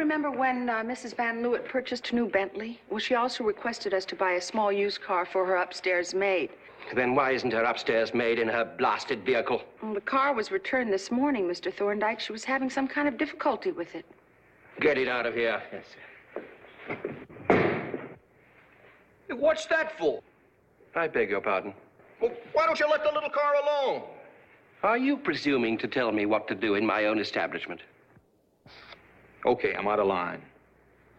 remember when uh, Mrs. Van Leeuwen purchased a new Bentley? Well, she also requested us to buy a small used car for her upstairs maid. Then why isn't her upstairs maid in her blasted vehicle? Well, the car was returned this morning, Mr. Thorndyke. She was having some kind of difficulty with it. Get it out of here. Yes, sir. What's that for? I beg your pardon. Well, why don't you let the little car alone? Are you presuming to tell me what to do in my own establishment? Okay, I'm out of line.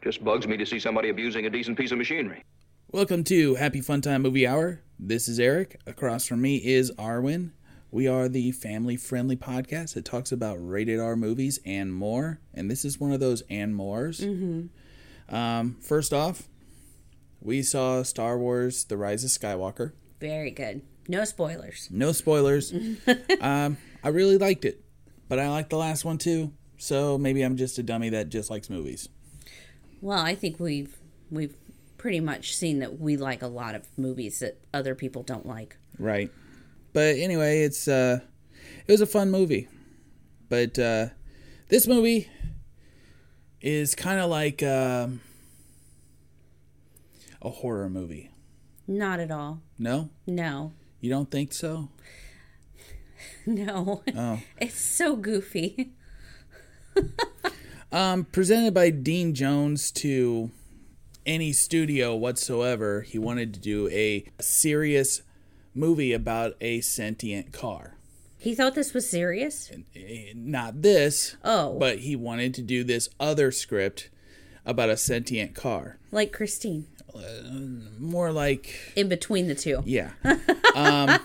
Just bugs me to see somebody abusing a decent piece of machinery. Welcome to Happy Fun Time Movie Hour. This is Eric. Across from me is Arwen. We are the family friendly podcast that talks about rated R movies and more. And this is one of those and mores. Mm-hmm. Um, first off, we saw Star Wars The Rise of Skywalker. Very good. No spoilers. No spoilers. um, I really liked it, but I liked the last one too. So maybe I'm just a dummy that just likes movies. Well, I think we've we've pretty much seen that we like a lot of movies that other people don't like. Right. But anyway, it's uh it was a fun movie. But uh this movie is kind of like um a horror movie. Not at all. No? No. You don't think so? No. Oh. It's so goofy. Um presented by Dean Jones to any studio whatsoever, he wanted to do a serious movie about a sentient car. He thought this was serious? Eh, Not this, Oh. but he wanted to do this other script about a sentient car. Like Christine. More like In between the two. Yeah. um,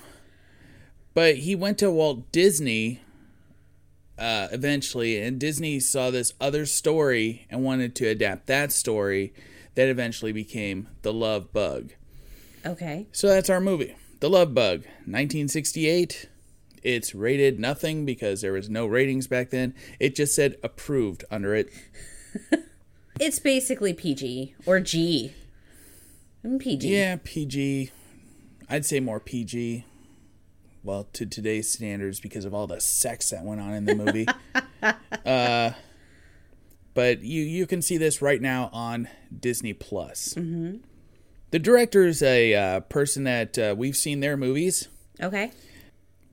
but he went to Walt Disney uh, eventually, and Disney saw this other story and wanted to adapt that story that eventually became The Love Bug. Okay. So that's our movie, The Love Bug, 1968. It's rated nothing because there was no ratings back then. It just said approved under it. It's basically PG or G. Mm, PG. Yeah, PG. I'd say more PG. Well, to today's standards because of all the sex that went on in the movie. uh, but you you can see this right now on Disney Plus. Mm-hmm. The director is a uh, person that uh, we've seen their movies. Okay.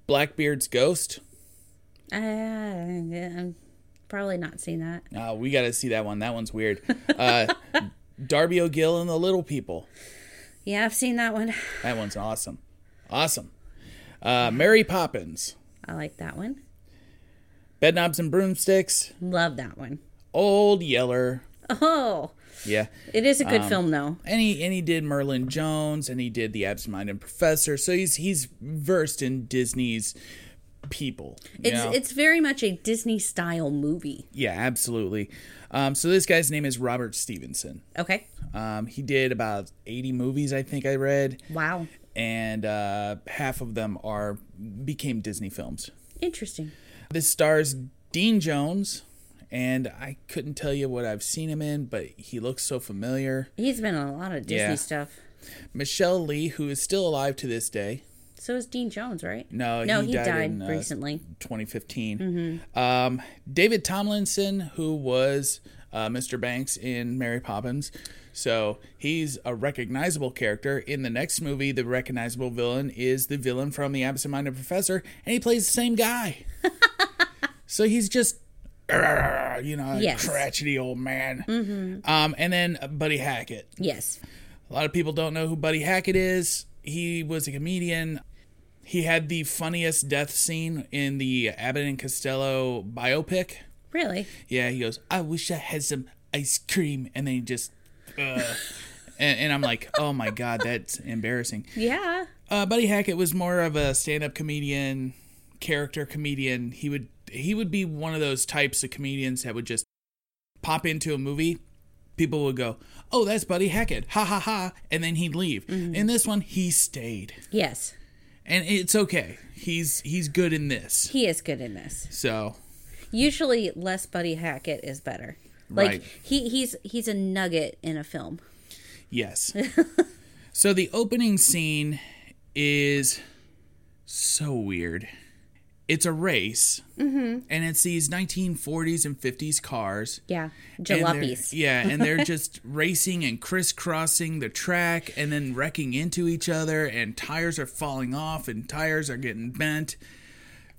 Blackbeard's Ghost. Uh, I'm probably not seen that. Uh, we got to see that one. That one's weird. Uh, Darby O'Gill and the Little People. Yeah, I've seen that one. That one's awesome. Awesome. Uh, Mary Poppins. I like that one. Bedknobs and Broomsticks. Love that one. Old Yeller. Oh, Yeah. it is a Um, good film though. And he and he did Merlin Jones and he did the Absent-Minded Professor. So he's he's versed in Disney's people. It's know? it's very much a Disney style movie. yeah, absolutely. Um, so this guy's name is Robert Stevenson. Okay. Um, he did about 80 movies, I think I read, Wow. And uh, half of them are became Disney films. Interesting. This stars Dean Jones, and I couldn't tell you what I've seen him in, but he looks so familiar. He's been in a lot of Disney Yeah. stuff. Michelle Lee, who is still alive to this day. So is Dean Jones, right? No, no, he he, died died, in, uh, recently. 2015. Um, David Tomlinson, who was uh, Mr. Banks in Mary Poppins. So he's a recognizable character. In the next movie, the recognizable villain is the villain from The Absent Minded Professor, and he plays the same guy. so he's just, you know, a Yes. crotchety old man. Um, and then Buddy Hackett. Yes. A lot of people don't know who Buddy Hackett is. He was a comedian. He had the funniest death scene in the Abbott and Costello biopic. Really? Yeah, he goes, "I wish I had some ice cream," and then he just, uh, and, and I'm like, "Oh my god, that's embarrassing." Yeah. Uh, Buddy Hackett was more of a stand-up comedian, character comedian. He would he would be one of those types of comedians that would just pop into a movie. People would go, "Oh, that's Buddy Hackett," ha ha ha, and then he'd leave. In this one, he stayed, Yes. and it's okay. He's he's good in this. He is good in this. So Usually less Buddy Hackett is better. Like Right. he he's he's a nugget in a film. Yes. so the opening scene is so weird. it's a race, mm-hmm. and it's these 1940s and 50s cars. Yeah, and jalopies. Yeah, and they're just racing and crisscrossing the track and then wrecking into each other, and tires are falling off, and tires are getting bent.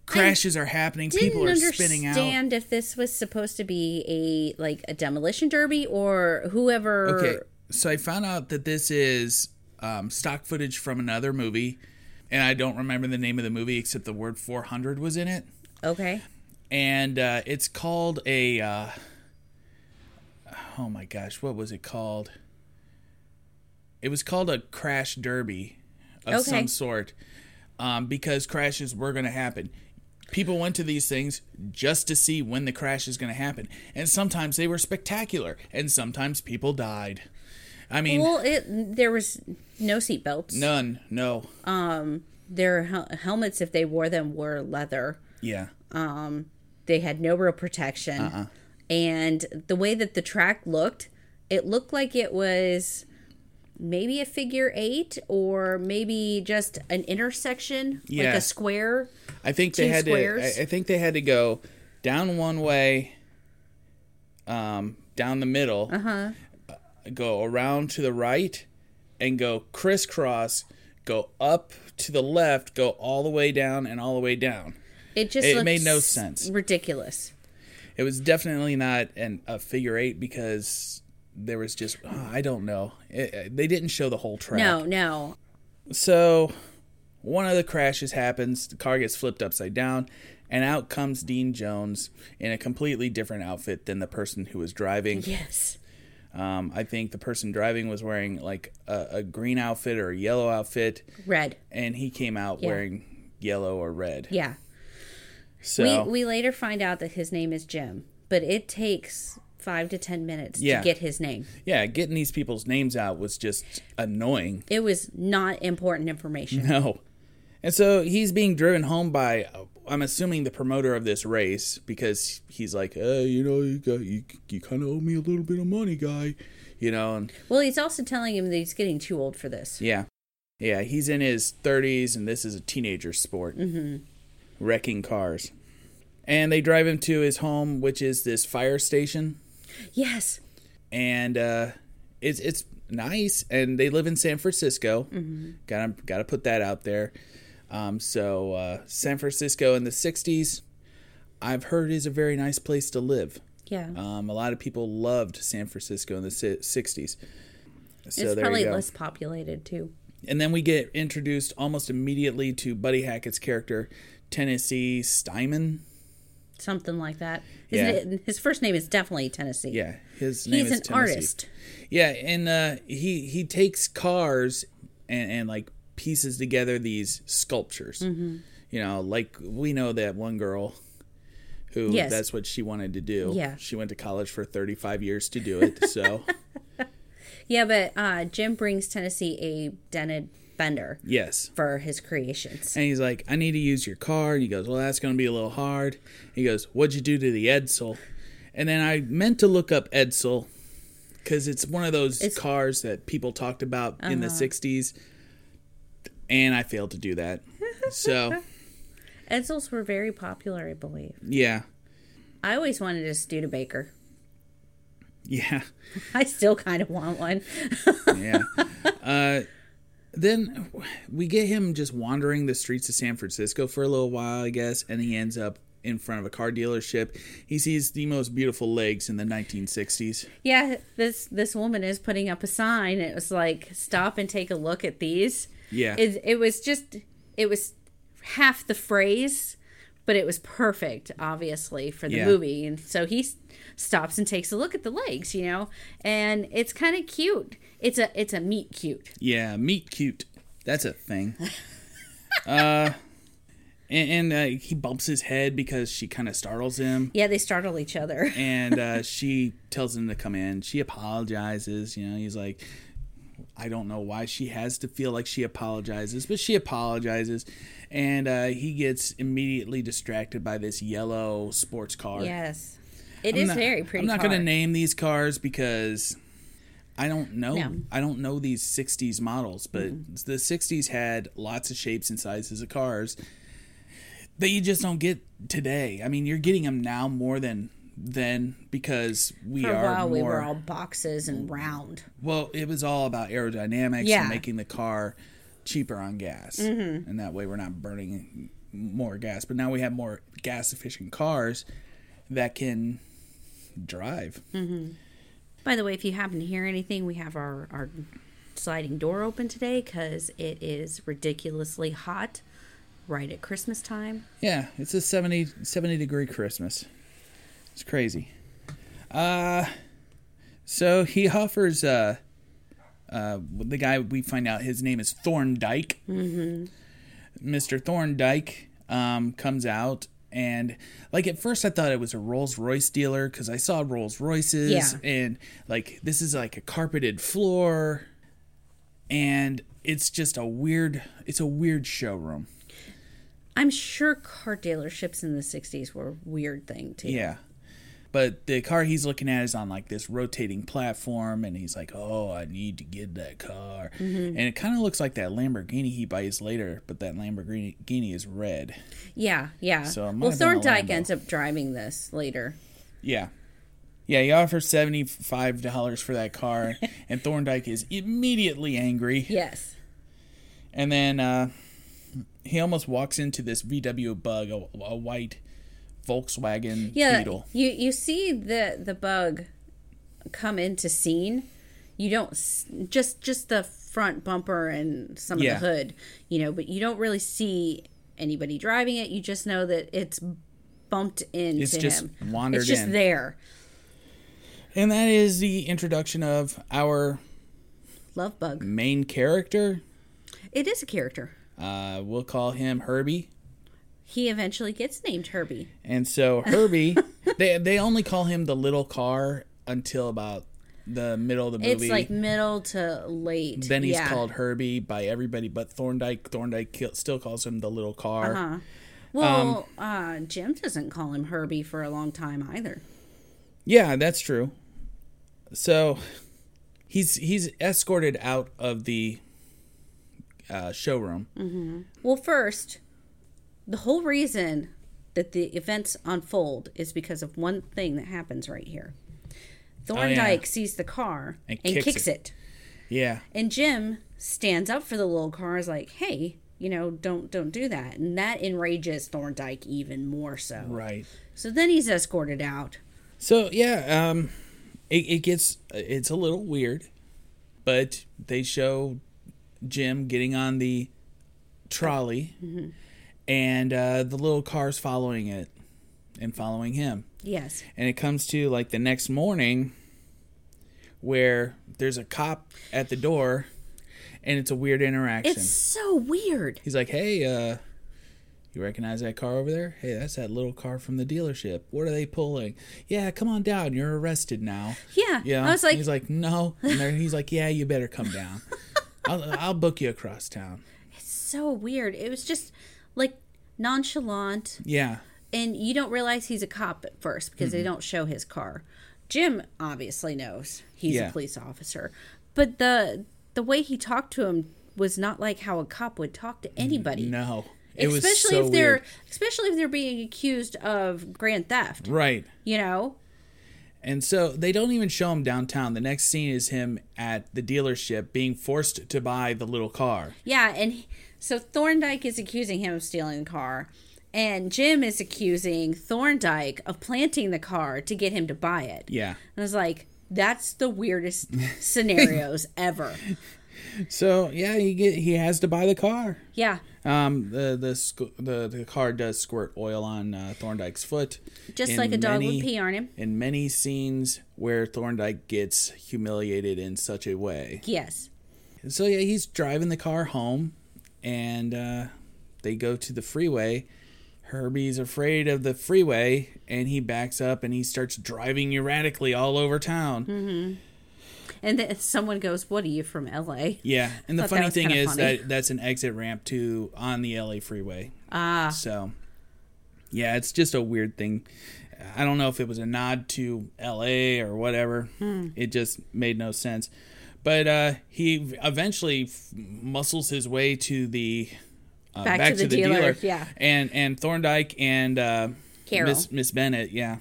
Crashes are happening. People are spinning out. understand if this was supposed to be a like a demolition derby or whoever. Okay, so I found out that this is um, stock footage from another movie, and I don't remember the name of the movie except the word 400 was in it. Okay. and uh, it's called a. Uh, oh my gosh, what was it called? It was called a crash derby of Okay. some sort, um, because crashes were going to happen. People went to these things just to see when the crash is going to happen, and sometimes they were spectacular, and sometimes people died. I mean, Well, it there was no seatbelts. none, no, Um, Their hel- helmets, if they wore them, were leather. yeah, Um, They had no real protection. Uh-uh. And the way that the track looked, it looked like it was maybe a figure eight or maybe just an intersection, like a square. I think they had squares. to. I, I think they had to go down one way, um, down the middle, uh-huh. go around to the right, and go crisscross, go up to the left, go all the way down and all the way down. It just It made no sense. Ridiculous. It was definitely not an, a figure eight because there was just oh, I don't know. It, they didn't show the whole track. No, no. So one of the crashes happens, the car gets flipped upside down, and out comes Dean Jones in a completely different outfit than the person who was driving. Yes. Um, I think the person driving was wearing like a, a green outfit or a yellow outfit, Red. and he came out Yeah. wearing yellow or red. Yeah. So We we later find out that his name is Jim, but it takes five to ten minutes Yeah. to get his name. yeah, getting these people's names out was just annoying. It was not important information. No. And so he's being driven home by, I'm assuming the promoter of this race, because he's like, uh, you know, you got you, you kind of owe me a little bit of money, guy, you know, and Well, he's also telling him that he's getting too old for this. yeah, yeah, he's in his 30s, and this is a teenager sport, mm-hmm. wrecking cars, and they drive him to his home, which is this fire station, Yes. and uh, it's it's nice, and they live in San Francisco. Gotta gotta put that out there. Um, so uh, San Francisco in the '60s, I've heard is a very nice place to live. Yeah. Um, a lot of people loved San Francisco in the '60s. So it's probably less populated too. And then we get introduced almost immediately to Buddy Hackett's character, Tennessee Steinman. Something like that. His, Yeah. na- his first name is definitely Tennessee. Yeah, his name He's is an Tennessee. artist. Yeah, and uh, he he takes cars and, and like pieces together these sculptures. Mm-hmm. You know, like we know that one girl who Yes. that's what she wanted to do. Yeah. she went to college for thirty five years to do it. So Yeah, but uh, Jim brings Tennessee a dented fender yes, for his creations. and he's like, "I need to use your car." And he goes, "Well, that's going to be a little hard." He goes, "What'd you do to the Edsel?" And then I meant to look up Edsel because it's one of those It's- Uh-huh. cars that people talked about in the '60s, and I failed to do that. So Edsels were very popular, I believe. yeah, I always wanted a Studebaker. yeah, I still kind of want one. yeah. uh, then we get him just wandering the streets of San Francisco for a little while, I guess, and he ends up in front of a car dealership. He sees the most beautiful legs in the 1960s. yeah, this this woman is putting up a sign. It was like, "Stop and take a look at these." Yeah. It it was just it was half the phrase, but it was perfect, obviously, for the Yeah. movie. And so he s- stops and takes a look at the legs, you know, and it's kind of cute. It's a it's a meet cute. Yeah, meet cute. That's a thing. uh, and, and uh, he bumps his head because she kind of startles him. Yeah, they startle each other. and uh, she tells him to come in. She apologizes. You know, he's like, I don't know why she has to feel like she apologizes, but she apologizes. And uh, he gets immediately distracted by this yellow sports car. Yes, it I'm is not- very pretty. I'm not going to name these cars because I don't know. No. I don't know these 60s models, but Mm-hmm. the 60s had lots of shapes and sizes of cars. that you just don't get today. I mean, you're getting them now more than then because we For a are while, more we were all boxes and round. well. It was all about aerodynamics Yeah. and making the car cheaper on gas, Mm-hmm. and that way we're not burning more gas. But now we have more gas efficient cars that can drive. By the way, if you happen to hear anything, we have our, our sliding door open today because it is ridiculously hot right at Christmas time. Yeah, it's a 70, 70 degree Christmas. It's crazy. Uh so he offers uh uh the guy we find out his name is Thorndyke. Mm-hmm. Mr. Thorndyke um comes out and like at first I thought it was a Rolls Royce dealer because I saw Rolls Royces Yeah. and like this is like a carpeted floor and it's just a weird it's a weird showroom. I'm sure car dealerships in the 60s were a weird thing too. Yeah. But the car he's looking at is on like this rotating platform, and he's like, "Oh, I need to get that car." And it kind of looks like that Lamborghini he buys later, but that Lamborghini is red. Yeah, yeah. So well, Thorndyke ends up driving this later. Yeah, yeah. He offers seventy five dollars for that car, and Thorndyke is immediately angry. Yes. And then uh, he almost walks into this VW Bug, a, a white Volkswagen Yeah. Beetle. You you see the the bug come into scene. You don't just just the front bumper and some Yeah. of the hood, you know, but you don't really see anybody driving it. You just know that it's bumped into It's just him. wandered it's just in. there. And that is the introduction of our Love bug. main character. It is a character. Uh, we'll call him Herbie. He eventually gets named Herbie. And so Herbie, they they only call him the little car until about the middle of the movie. It's like middle to late. then he's yeah. called Herbie by everybody but Thorndyke. Thorndyke still calls him the little car. Uh-huh. Well, uh, Jim doesn't call him Herbie for a long time either. Yeah, that's true. So he's he's escorted out of the uh, showroom. Well, first, the whole reason that the events unfold is because of one thing that happens right here. Thorndyke sees the car And and, kicks kicks, it. it. Yeah, and Jim stands up for the little car. Is like, hey, you know, don't don't do that, and that enrages Thorndyke even more so. right. So then he's escorted out. So yeah, um, it, it gets it's a little weird, but they show Jim getting on the trolley, and uh, the little car's following it and following him, Yes. and it comes to like the next morning, where there's a cop at the door, and it's a weird interaction. It's so weird. He's like, "Hey, uh, you recognize that car over there? Hey, that's that little car from the dealership. What are they pulling? Yeah, come on down. You're arrested now." Yeah. Yeah. I was like, he's like, "No," and he's like, "Yeah, you better come down. I'll, I'll book you across town." It's so weird. It was just like nonchalant, Yeah, and you don't realize he's a cop at first because Mm-hmm. they don't show his car. Jim obviously knows he's Yeah. a police officer, but the the way he talked to him was not like how a cop would talk to anybody. no, it was especially so if they're weird. especially if they're being accused of grand theft. Right. You know, And so they don't even show him downtown. The next scene is him at the dealership being forced to buy the little car. Yeah, and so Thorndyke is accusing him of stealing the car, and Jim is accusing Thorndyke of planting the car to get him to buy it. Yeah. And I was like, that's the weirdest scenarios ever. So yeah, he get he has to buy the car. Yeah, Um, the the the the car does squirt oil on uh, Thorndyke's foot, just in like a dog many- would pee on him. In many scenes where Thorndyke gets humiliated in such a way. Yes. So yeah, he's driving the car home, and uh, they go to the freeway. Herbie's afraid of the freeway, and he backs up and he starts driving erratically all over town. Hmm. And then someone goes, "What are you from L.A.?" Yeah, and the funny thing is funny. that that's an exit ramp to on the LA freeway. Ah, So, yeah, it's just a weird thing. I don't know if it was a nod to LA or whatever. Hmm. It just made no sense. But uh, he eventually f- muscles his way to the uh, Back to the dealer, yeah. And and Thorndyke and uh. Miss Miss Bennett, yeah,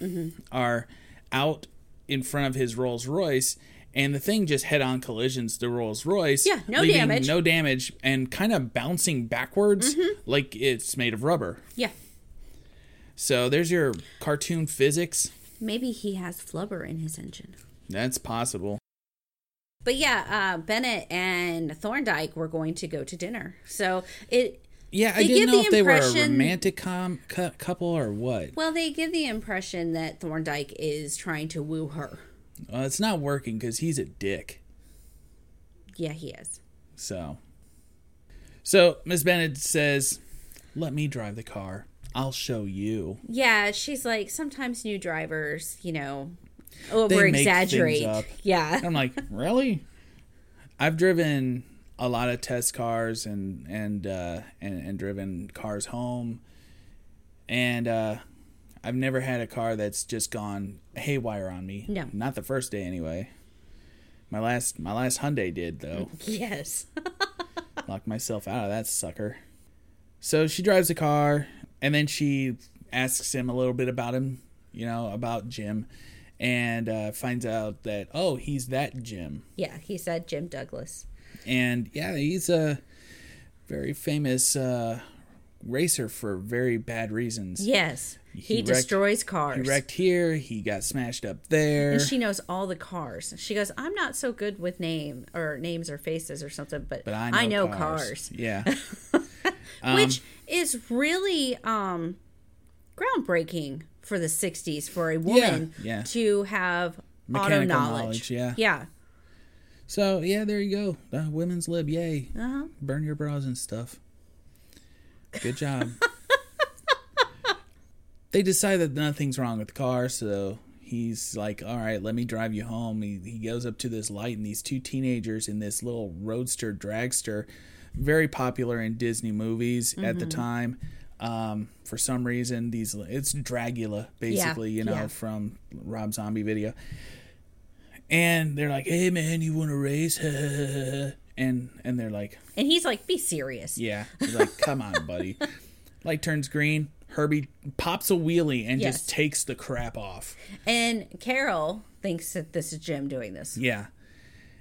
are out in front of his Rolls Royce. And the thing just head on collisions the Rolls Royce. Yeah, no leaving damage. No damage and kind of bouncing backwards Mm-hmm. like it's made of rubber. Yeah. So there's your cartoon physics. Maybe he has flubber in his engine. That's possible. But yeah, uh, Bennett and Thorndyke were going to go to dinner. So it, Yeah, I didn't know the if they were a romantic com- cou- couple or what. well, they give the impression that Thorndyke is trying to woo her. Well, it's not working because he's a dick. Yeah, he is. So, so Miss Bennett says, "Let me drive the car. I'll show you." Yeah, she's like, sometimes new drivers, you know, They over make exaggerate. Yeah. I'm like, really? I've driven a lot of test cars and and uh, and, and driven cars home, and uh, I've never had a car that's just gone haywire on me. No. not the first day anyway. My last my last Hyundai did though. Yes. Locked myself out of that sucker. So she drives the car, and then she asks him a little bit about him, you know, about Jim, and uh, finds out that oh, he's that Jim, yeah, he said Jim Douglas. and yeah, he's a very famous uh, racer for very bad reasons. Yes. He, He wrecked- destroys cars. He wrecked here. He got smashed up there. and she knows all the cars. She goes, I'm not so good with name or names or faces or something, but, but I know, cars. Yeah, Which is really um groundbreaking for the 60s for a woman yeah. to have auto knowledge. knowledge, yeah. Yeah. So yeah, there you go. Uh, women's lib, yay! Uh-huh. Burn your bras and stuff. Good job. they decide that nothing's wrong with the car, so he's like, "All right, let me drive you home." He he goes up to this light, and these two teenagers in this little roadster dragster, very popular in Disney movies at Mm-hmm. the time. Um, for some reason, these it's Dragula, basically, you know, yeah. from Rob Zombie video and they're like, "Hey man, you want to race?" and and they're like, And he's like, be serious. "Yeah." He's like, "Come on, buddy." Light turns green. Herbie pops a wheelie and Yes. just takes the crap off. And Carol thinks that this is Jim doing this. Yeah.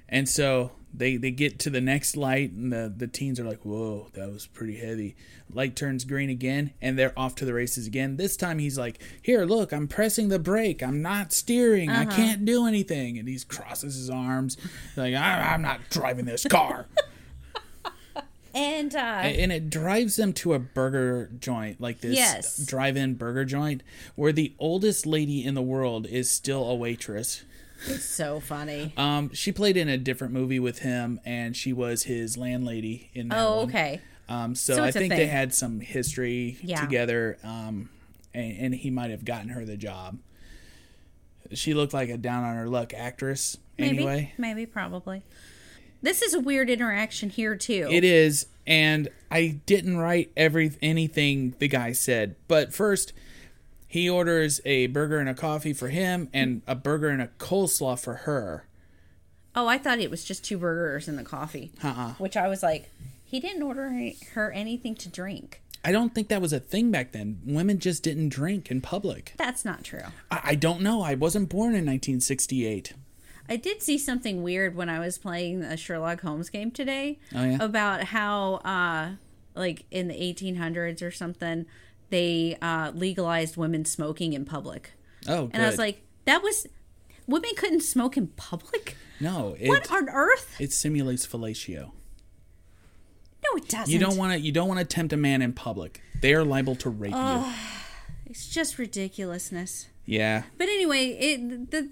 And so they they get to the next light and the the teens are like, "Whoa, that was pretty heavy." Light turns green again and they're off to the races again. This time he's like, "Here, look, I'm pressing the brake. I'm not steering. I can't do anything." And he crosses his arms like, I, "I'm not driving this car." And uh and it drives them to a burger joint like this Yes. drive-in burger joint where the oldest lady in the world is still a waitress. It's so funny. Um, she played in a different movie with him, and she was his landlady in that oh, one. okay. Um, so, So I think they had some history Yeah. together, um, and, and he might have gotten her the job. She looked like a down on her luck actress. Maybe. Anyway, Maybe, probably. This is a weird interaction here too. it is, and I didn't write every anything the guy said, but first. He orders a burger and a coffee for him, and a burger and a coleslaw for her. Oh, I thought it was just two burgers and the coffee. Uh-uh. Which I was like, he didn't order any- her anything to drink. I don't think that was a thing back then. Women just didn't drink in public. That's not true. I, I don't know. I wasn't born in 1968. I did see something weird when I was playing a Sherlock Holmes game today Oh, yeah? about how, uh, like in the 1800s or something, they uh, legalized women smoking in public. Oh, good. And I was like, that was women couldn't smoke in public. no, it, What on earth? it simulates fellatio. No, it doesn't. You don't want to. You don't want to tempt a man in public. They are liable to rape you. It's just ridiculousness. Yeah. But anyway, it the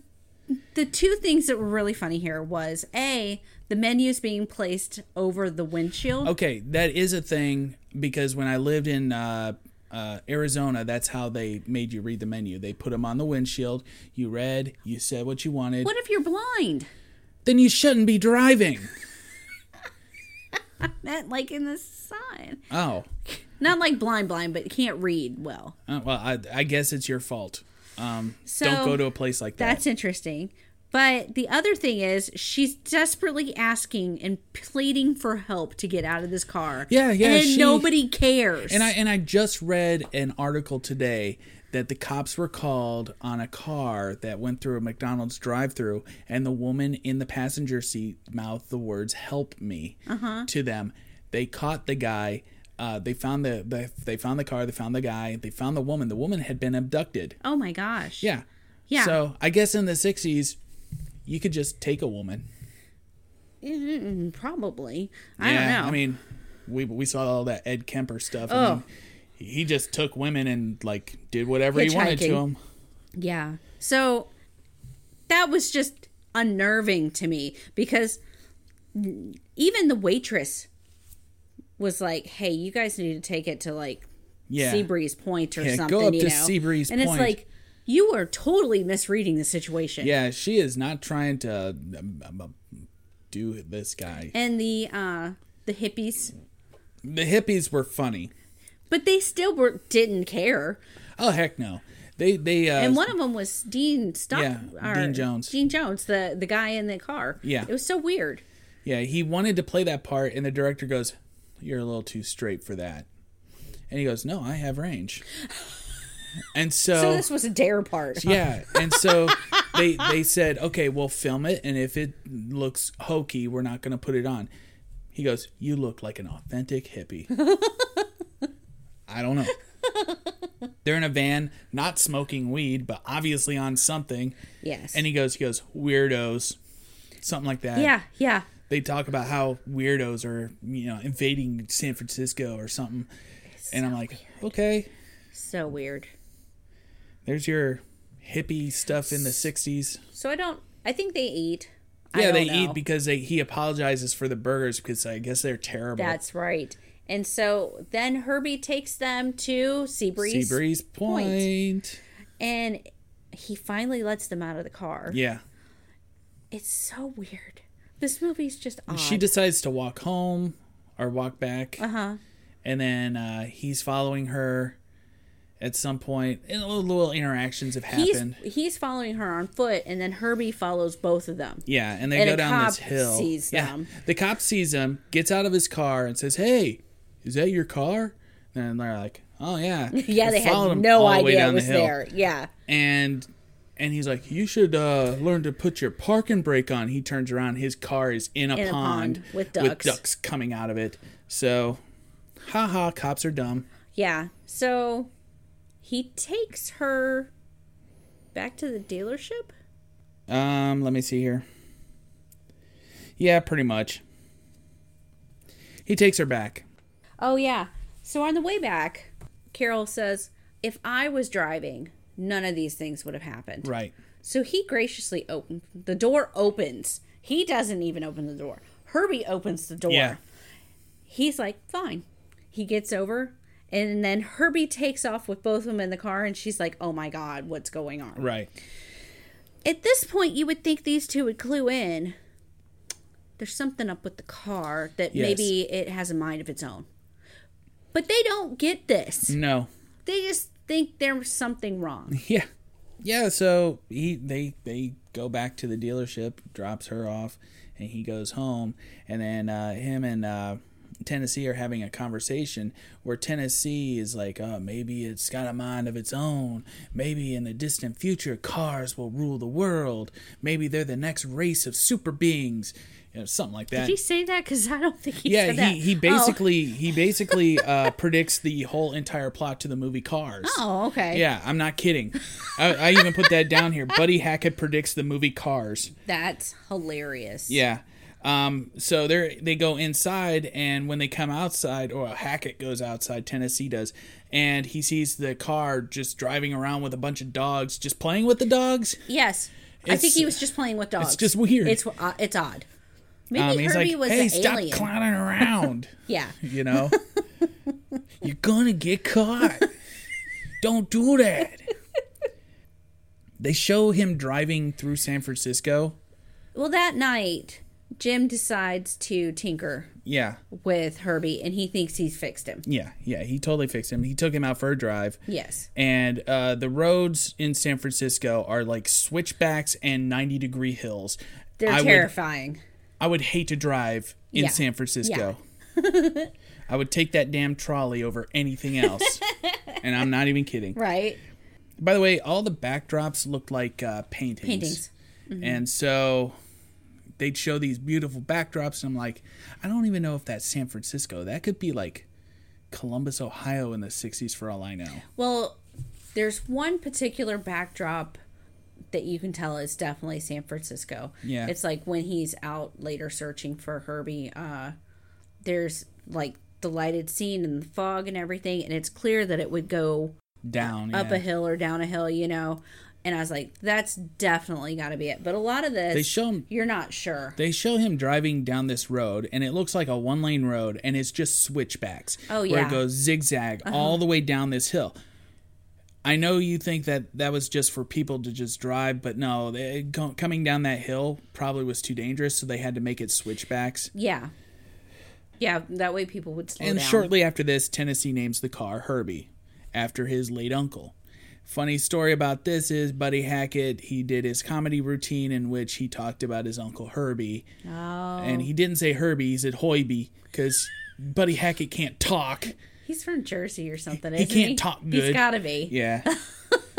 the two things that were really funny here was a the menus being placed over the windshield. Okay, that is a thing because when I lived in uh, uh, Arizona, that's how they made you read the menu. They put them on the windshield. You read. You said what you wanted. What if you're blind? Then you shouldn't be driving. That like in the sign. Oh. Not like blind blind, but can't read well. Uh, well, I, I guess it's your fault. Um, So, don't go to a place like that. That's interesting. But the other thing is, she's desperately asking and pleading for help to get out of this car. Yeah, yeah, And she- nobody cares. And I and I just read an article today that the cops were called on a car that went through a McDonald's drive-through, and the woman in the passenger seat mouthed the words "Help me" to them. They caught the guy. Uh, they found the, the they found the car. They found the guy. They found the woman. The woman had been abducted. oh my gosh. Yeah. Yeah. So I guess in the '60s, you could just take a woman. Mm, Probably. I yeah, don't know. I mean, we we saw all that Ed Kemper stuff. I Oh. mean, he just took women and like did whatever he wanted to them. Yeah. So that was just unnerving to me because even the waitress was like, "Hey, you guys need to take it to like Yeah. Seabreeze Point or Yeah, go something." up you to know? Seabreeze and Point. it's like you are totally misreading the situation. Yeah, she is not trying to um, um, do this guy. And the uh the hippies, The hippies were funny. but they still were didn't care. Oh heck no. They they uh, And one of them was Dean Stock. Yeah, or Dean Jones. Dean Jones, the the guy in the car. Yeah. it was so weird. yeah he wanted to play that part, and the director goes, "You're a little too straight for that," and he goes, "No, I have range." And So this was a dare part. Yeah, and so they they said, okay, we'll film it, and if it looks hokey, we're not going to put it on. He goes, you look like an authentic hippie. I don't know. They're in a van, not smoking weed, but obviously on something. Yes. And he goes, he goes, weirdos, something like that. yeah, yeah. They talk about how weirdos are, you know, invading San Francisco or something. and I'm like, okay, So weird. There's your hippie stuff in the 60s. So I don't. I think they eat. Yeah, they know. eat because they, he apologizes for the burgers because I guess they're terrible. That's right. And so then Herbie takes them to Seabreeze, Seabreeze Point. and he finally lets them out of the car. Yeah. It's so weird. This movie's just odd. She decides to walk home or walk back. Uh huh. And then uh, he's following her at some point. And little, little interactions have happened. he's following her on foot, and then Herbie follows both of them. Yeah, and they And go down this cop hill. sees yeah. them. The cop sees them, gets out of his car, and says, "Hey, is that your car?" And they're like, "Oh yeah." Yeah, they followed had no all the way idea it was hill. there. Yeah. and and he's like, "You should uh, learn to put your parking brake on." He turns around, his car is in a, In a pond, pond with ducks. coming out of it. So, haha, cops are dumb. Yeah. So he takes her back to the dealership. Um, let me see here. Yeah, pretty much. He takes her back. Oh yeah. So on the way back, Carol says, "If I was driving, none of these things would have happened." Right. So he graciously opened the door. Opens. He doesn't even open the door. Herbie opens the door. Yeah. He's like, "Fine." He gets over, and then Herbie takes off with both of them in the car, and she's like, "Oh my god, what's going on?" Right. At this point, you would think these two would clue in. There's something up with the car that Yes. maybe it has a mind of its own. But they don't get this. No. They just think there's something wrong. Yeah. Yeah, so he they they go back to the dealership, drops her off, and he goes home and then uh him and uh Tennessee are having a conversation where Tennessee is like, oh, maybe it's got a mind of its own. Maybe in the distant future, cars will rule the world. Maybe they're the next race of super beings, you know, something like that. Did he say that? Because I don't think he yeah, said that. he he Oh. basically he basically uh, predicts the whole entire plot to the movie Cars. Oh, okay. Yeah, I'm not kidding. I, I even put that down here. Buddy Hackett predicts the movie Cars. That's hilarious. Yeah. Um, so they they go inside, and when they come outside, or Hackett goes outside, Tennessee does, and he sees the car just driving around with a bunch of dogs, just playing with the dogs. Yes. I think he was just playing with dogs. It's just weird. It's uh, it's odd. Maybe Um, he's Herbie like, was "Hey, stop alien. clowning around." Yeah. you know, you're gonna get caught. Don't do that. They show him driving through San Francisco. Well, that night Jim decides to tinker Yeah, with Herbie, and he thinks he's fixed him. yeah, yeah. He totally fixed him. He took him out for a drive. Yes. And uh, the roads in San Francisco are like switchbacks and 90 degree hills. They're I would- terrifying. I would hate to drive in Yeah. San Francisco. I would take that damn trolley over anything else. and I'm not even kidding. Right? By the way, all the backdrops looked like uh, paintings. Paintings. And so they'd show these beautiful backdrops, and I'm like, I don't even know if that's San Francisco. That could be like Columbus, Ohio in the 60s for all I know. Well, there's one particular backdrop that you can tell is definitely San Francisco. Yeah. It's like when he's out later searching for Herbie, uh there's like the lighted scene and the fog and everything, and it's clear that it would go Down. up yeah. a hill or down a hill, you know. And I was like, that's definitely got to be it. But a lot of this, They show 'em- you're not sure. They show him driving down this road, and it looks like a one lane road, and it's just switchbacks. Oh, yeah. Uh-huh. it goes zigzag all the way down this hill. I know you think that that was just for people to just drive, but no, they, coming down that hill probably was too dangerous, so they had to make it switchbacks. Yeah. Yeah, that way people would slow and down. shortly after this, Tennessee names the car Herbie after his late uncle. Funny story about this is Buddy Hackett, he did his comedy routine in which he talked about his uncle Herbie. Oh. And he didn't say Herbie, he said Hoiby because Buddy Hackett can't talk. He's from Jersey or something, He can't he? talk He's good. got to be. Yeah.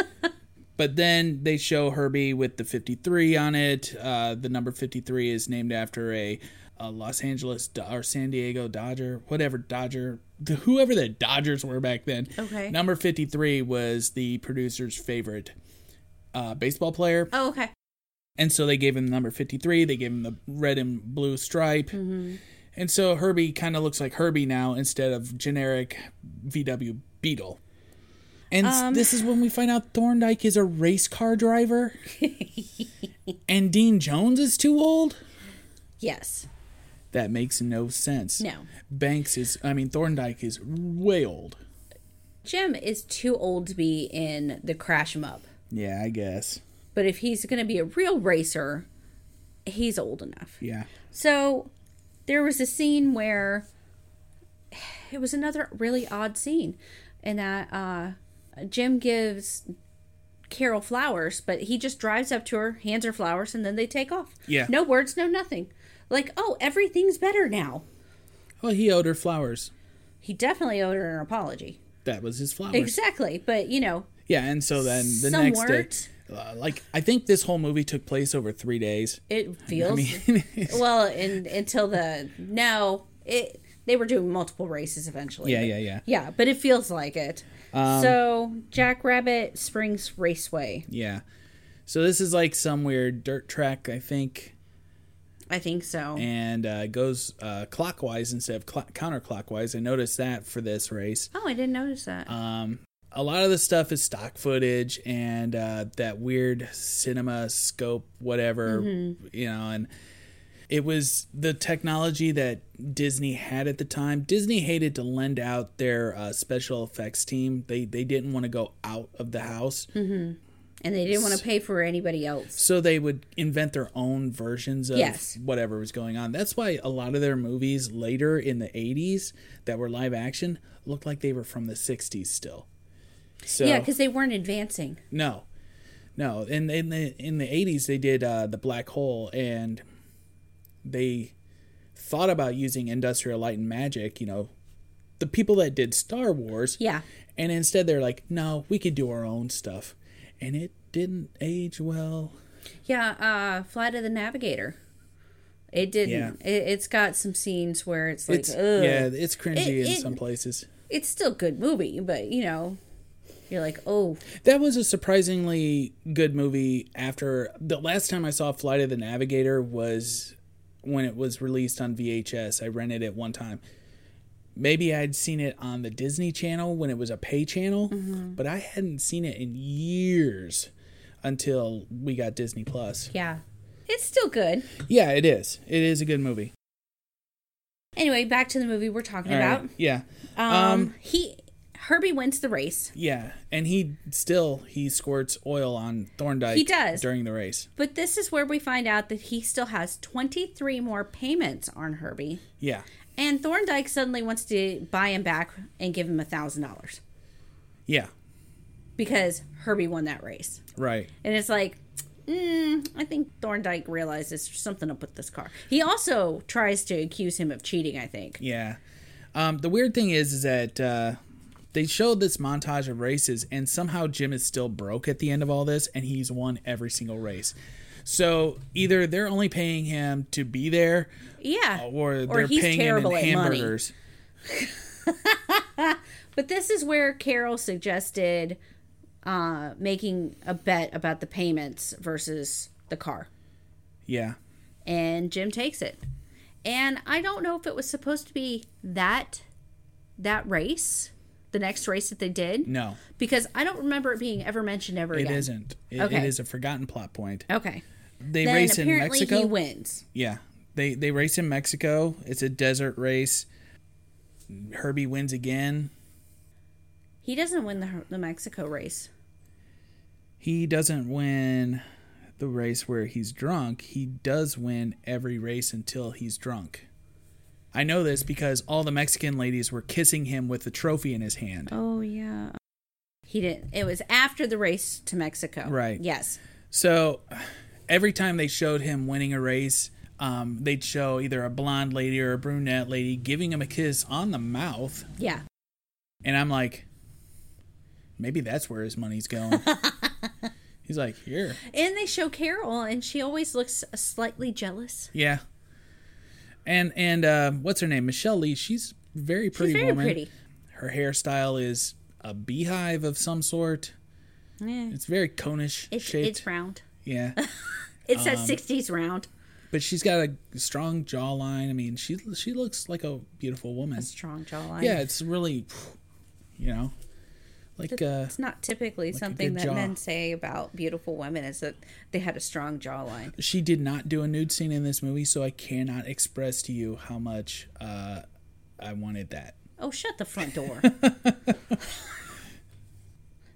but then they show Herbie with the 53 on it. Uh, the number 53 is named after a, a Los Angeles Do- or San Diego Dodger, whatever Dodger, the, whoever the Dodgers were back then. Okay. Number 53 was the producer's favorite uh, baseball player. Oh, okay. And so they gave him number 53. They gave him the red and blue stripe. And so Herbie kind of looks like Herbie now instead of generic VW Beetle. And s- this is when we find out Thorndyke is a race car driver. and Dean Jones is too old? Yes. That makes no sense. No. Banks is, I mean, Thorndyke is way old. Jim is too old to be in the crash 'em up. Yeah, I guess. But if he's going to be a real racer, he's old enough. Yeah. So there was a scene where it was another really odd scene, and that uh, Jim gives Carol flowers, but he just drives up to her, hands her flowers, and then they take off. Yeah. No words, no nothing. Like, oh, everything's better now. Well, he owed her flowers. He definitely owed her an apology. That was his flowers. Exactly, but you know, Yeah, and so then the next day, uh, like I think this whole movie took place over three days. it feels mean, well in, until the no it they were doing multiple races eventually Yeah, but- yeah, yeah. Um, yeah but it feels like it so jackrabbit springs raceway Yeah, so this is like some weird dirt track, I think, i think so and uh, goes uh, clockwise instead of cl- counterclockwise. I noticed that for this race. oh i didn't notice that Um, a lot of the stuff is stock footage and uh, that weird cinema scope, whatever, you know, and it was the technology that Disney had at the time. Disney hated to lend out their uh, special effects team. They they didn't want to go out of the house, and they didn't want to pay for anybody else so they would invent their own versions of Yes. whatever was going on. That's why a lot of their movies later in the 80s that were live action looked like they were from the 60s still. So yeah because they weren't advancing No, no. In in the in the eighties, they did uh, the black hole, and they thought about using industrial light and magic. You know, the people that did Star Wars. yeah And instead, they're like, no, we could do our own stuff, and it didn't age well. yeah uh flight of the navigator it didn't Yeah. it, it's got some scenes where it's like It's ugh. yeah, it's cringy It- in it- some places. it's still a good movie but you know you're like oh That was a surprisingly good movie. After the last time I saw Flight of the Navigator was when it was released on VHS. I rented it one time. Maybe I'd seen it on the Disney Channel when it was a pay channel, but I hadn't seen it in years until we got Disney Plus. yeah it's still good Yeah, it is. It is a good movie. Anyway, back to the movie we're talking All right. about. Yeah. Um, Um, he Herbie wins the race, Yeah, and he still he squirts oil on Thorndyke. He does. during the race. but this is where we find out that he still has 23 more payments on Herbie. Yeah, And Thorndyke suddenly wants to buy him back and give him a thousand dollars yeah, because Herbie won that race. right. And it's like, mm, I think Thorndyke realizes there's something up with this car. He also tries to accuse him of cheating. I think. Yeah. Um, the weird thing is, is that uh, they showed this montage of races, and somehow Jim is still broke at the end of all this, and he's won every single race. So either they're only paying him to be there, Yeah. or they're he's paying him in terrible at money. hamburgers. But this is where Carol suggested uh, making a bet about the payments versus the car. Yeah, And Jim takes it. And I don't know if it was supposed to be that that race, the next race that they did. no, Because I don't remember it being ever mentioned ever it again. isn't. It, Okay. it is a forgotten plot point. Okay. They then race in Mexico. he wins. Yeah, they they race in Mexico. It's a desert race. Herbie wins again. He doesn't win the, the Mexico race. He doesn't win the race where he's drunk. He does win every race until he's drunk. I know this because all the Mexican ladies were kissing him with the trophy in his hand. Oh yeah. He didn't. It was after the race to Mexico. Right. Yes. So every time they showed him winning a race, um, they'd show either a blonde lady or a brunette lady giving him a kiss on the mouth. Yeah. And I'm like, maybe that's where his money's going. He's like, here. And they show Carol, and she always looks slightly jealous. Yeah. And and uh, what's her name? Michele Lee. She's very pretty She's very woman. pretty. Her hairstyle is a beehive of some sort. Yeah. It's very conish It's shaped. it's round. yeah. It's Um, that '60s round. But she's got a strong jawline. I mean, she she looks like a beautiful woman. A strong jawline. Yeah, it's really, you know, like uh, It's not typically a something that jaw. men say about beautiful women is that they had a strong jawline. she did not do a nude scene in this movie, so I cannot express to you how much uh, I wanted that. Oh, shut the front door.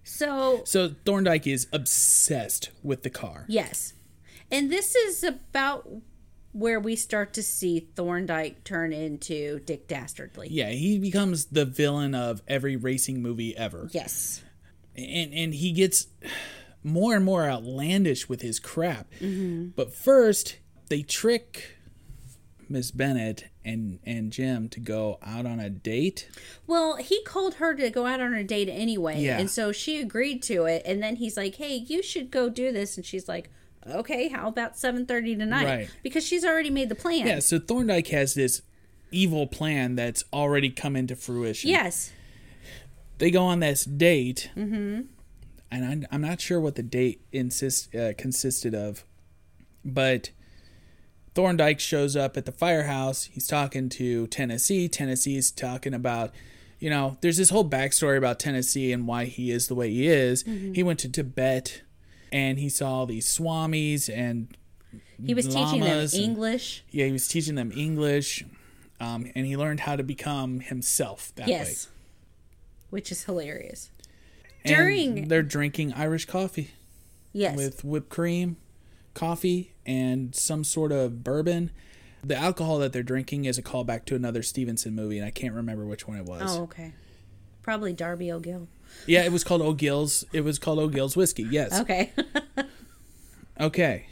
so, So Thorndyke is obsessed with the car. yes. And this is about where we start to see Thorndyke turn into Dick Dastardly. Yeah, he becomes the villain of every racing movie ever. Yes. And and he gets more and more outlandish with his crap. Mm-hmm. But first, they trick Miss Bennett and and Jim to go out on a date. Well, he called her to go out on a date anyway. Yeah. And so she agreed to it. And then he's like, hey, you should go do this. And she's like, okay, how about 7.30 tonight? Right. Because she's already made the plan. Yeah, so Thorndyke has this evil plan that's already come into fruition. Yes. They go on this date, mm-hmm. and I, I'm not sure what the date insist uh, consisted of, but Thorndyke shows up at the firehouse. He's talking to Tennessee. Tennessee's talking about, you know, there's this whole backstory about Tennessee and why he is the way he is. He went to Tibet, and he saw these swamis and He was teaching them llamas and- English. yeah, he was teaching them English, um, and he learned how to become himself that way. Yes. Which is hilarious. way. And During- they're drinking Irish coffee Yes. with whipped cream, coffee, and some sort of bourbon. The alcohol that they're drinking is a callback to another Stevenson movie, and I can't remember which one it was. oh, okay. Probably Darby O'Gill. Yeah, it was called O'Gill's. It was called O'Gill's whiskey. Yes. Okay. Okay.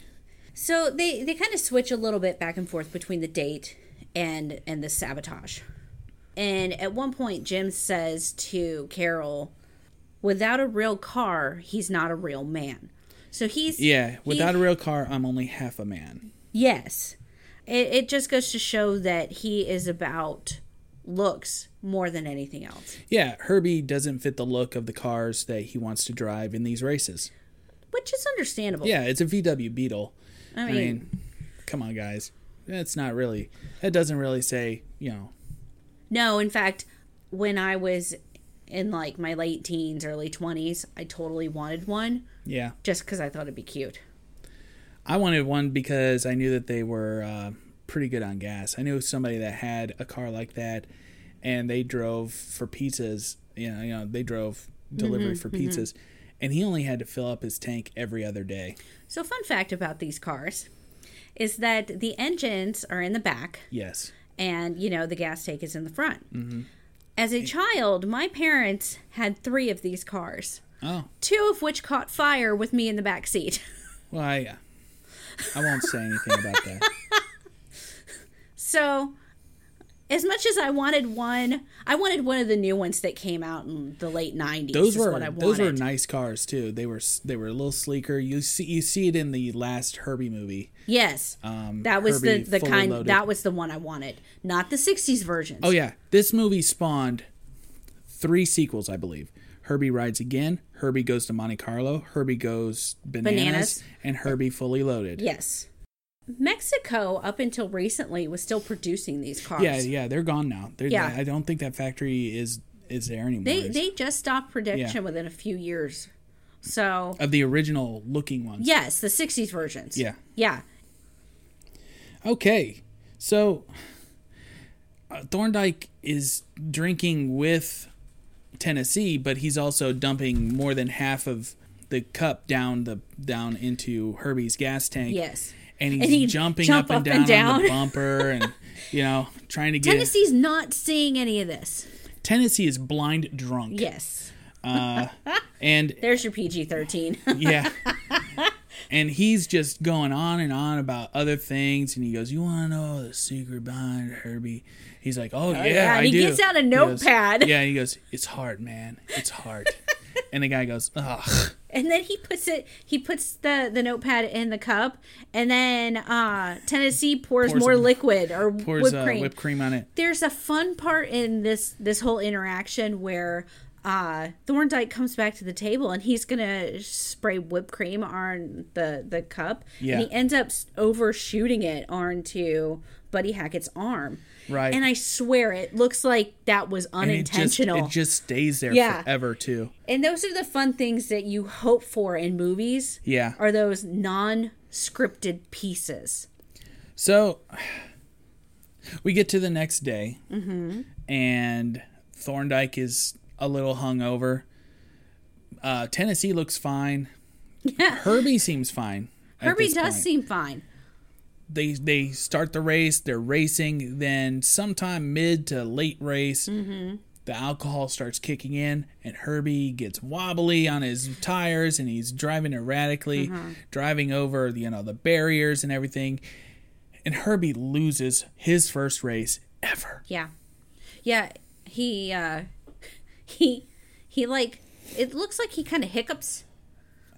so they they kind of switch a little bit back and forth between the date and and the sabotage. And at one point Jim says to Carol, without a real car, he's not a real man. So he's Yeah. Without he- a real car, I'm only half a man. Yes. It, it just goes to show that he is about looks more than anything else. Yeah, Herbie doesn't fit the look of the cars that he wants to drive in these races. Which is understandable. Yeah, it's a VW Beetle. I I mean, mean, come on, guys. That's not really. That doesn't really say. You know. no, in fact, when I was in like my late teens, early 20s, I totally wanted one Yeah, just because I thought it'd be cute. I wanted one because I knew that they were uh, pretty good on gas. I knew somebody that had a car like that, and they drove for pizzas you know, you know they drove mm-hmm, delivery for mm-hmm. pizzas, and he only had to fill up his tank every other day. So, fun fact about these cars is that the engines are in the back, Yes. and you know the gas tank is in the front. Mm-hmm. As a child, my parents had three of these cars, Oh two of which caught fire with me in the back seat. well, I I won't say anything about that. So, as much as I wanted one, I wanted one of the new ones that came out in the late '90s. Those is were what I those were nice cars too. They were they were a little sleeker. You see you see it in the last Herbie movie. Yes, Um, that was Herbie the the kind. loaded. That was the one I wanted, not the '60s version. Oh yeah, this movie spawned three sequels, I believe. Herbie rides again. Herbie goes to Monte Carlo. Herbie goes bananas, Bananas. and Herbie fully loaded. Yes. Mexico, up until recently, was still producing these cars. yeah, yeah. They're gone now. They're, Yeah. I don't think that factory is is there anymore. They they just stopped production Yeah. within a few years. So of the original looking ones. yes, the '60s versions. Yeah. Yeah. Okay, so uh, Thorndyke is drinking with Tennessee, but he's also dumping more than half of the cup down the down into Herbie's gas tank. Yes. And he's And jumping jump up and up and down, on the bumper, and you know, trying to get Tennessee's not seeing any of this. Tennessee is blind drunk. Yes. Uh, and There's your PG-13. yeah. And he's just going on and on about other things, and he goes, "You want to know the secret behind Herbie?" He's like, "Oh, oh yeah, yeah, and I he do." gets out a He goes- notepad. yeah, he goes, "It's hard, man. It's hard." and the guy goes, "Ugh." And then he puts it he puts the the notepad in the cup and then uh Tennessee pours, Pours more a- liquid or Pours whipped uh, cream. whipped cream on it. There's a fun part in this this whole interaction where uh Thorndyke comes back to the table and he's gonna spray whipped cream on the the cup Yeah. and he ends up overshooting it onto Buddy Hackett's arm. Right. And I swear it looks like that was And it just, unintentional. it just stays there Yeah. forever too. And those are the fun things that you hope for in movies. Yeah. Are those non-scripted pieces. So we get to the next day, Mm-hmm. and Thorndyke is a little hungover. Uh, Tennessee looks fine. Yeah. Herbie seems fine. Herbie does point. seem fine. They they start the race. They're racing. Then sometime mid to late race, Mm-hmm. the alcohol starts kicking in, and Herbie gets wobbly on his tires, and he's driving erratically, Mm-hmm. driving over you know the barriers and everything. And Herbie loses his first race ever. Yeah. Yeah, he uh he he like it looks like he kind of hiccups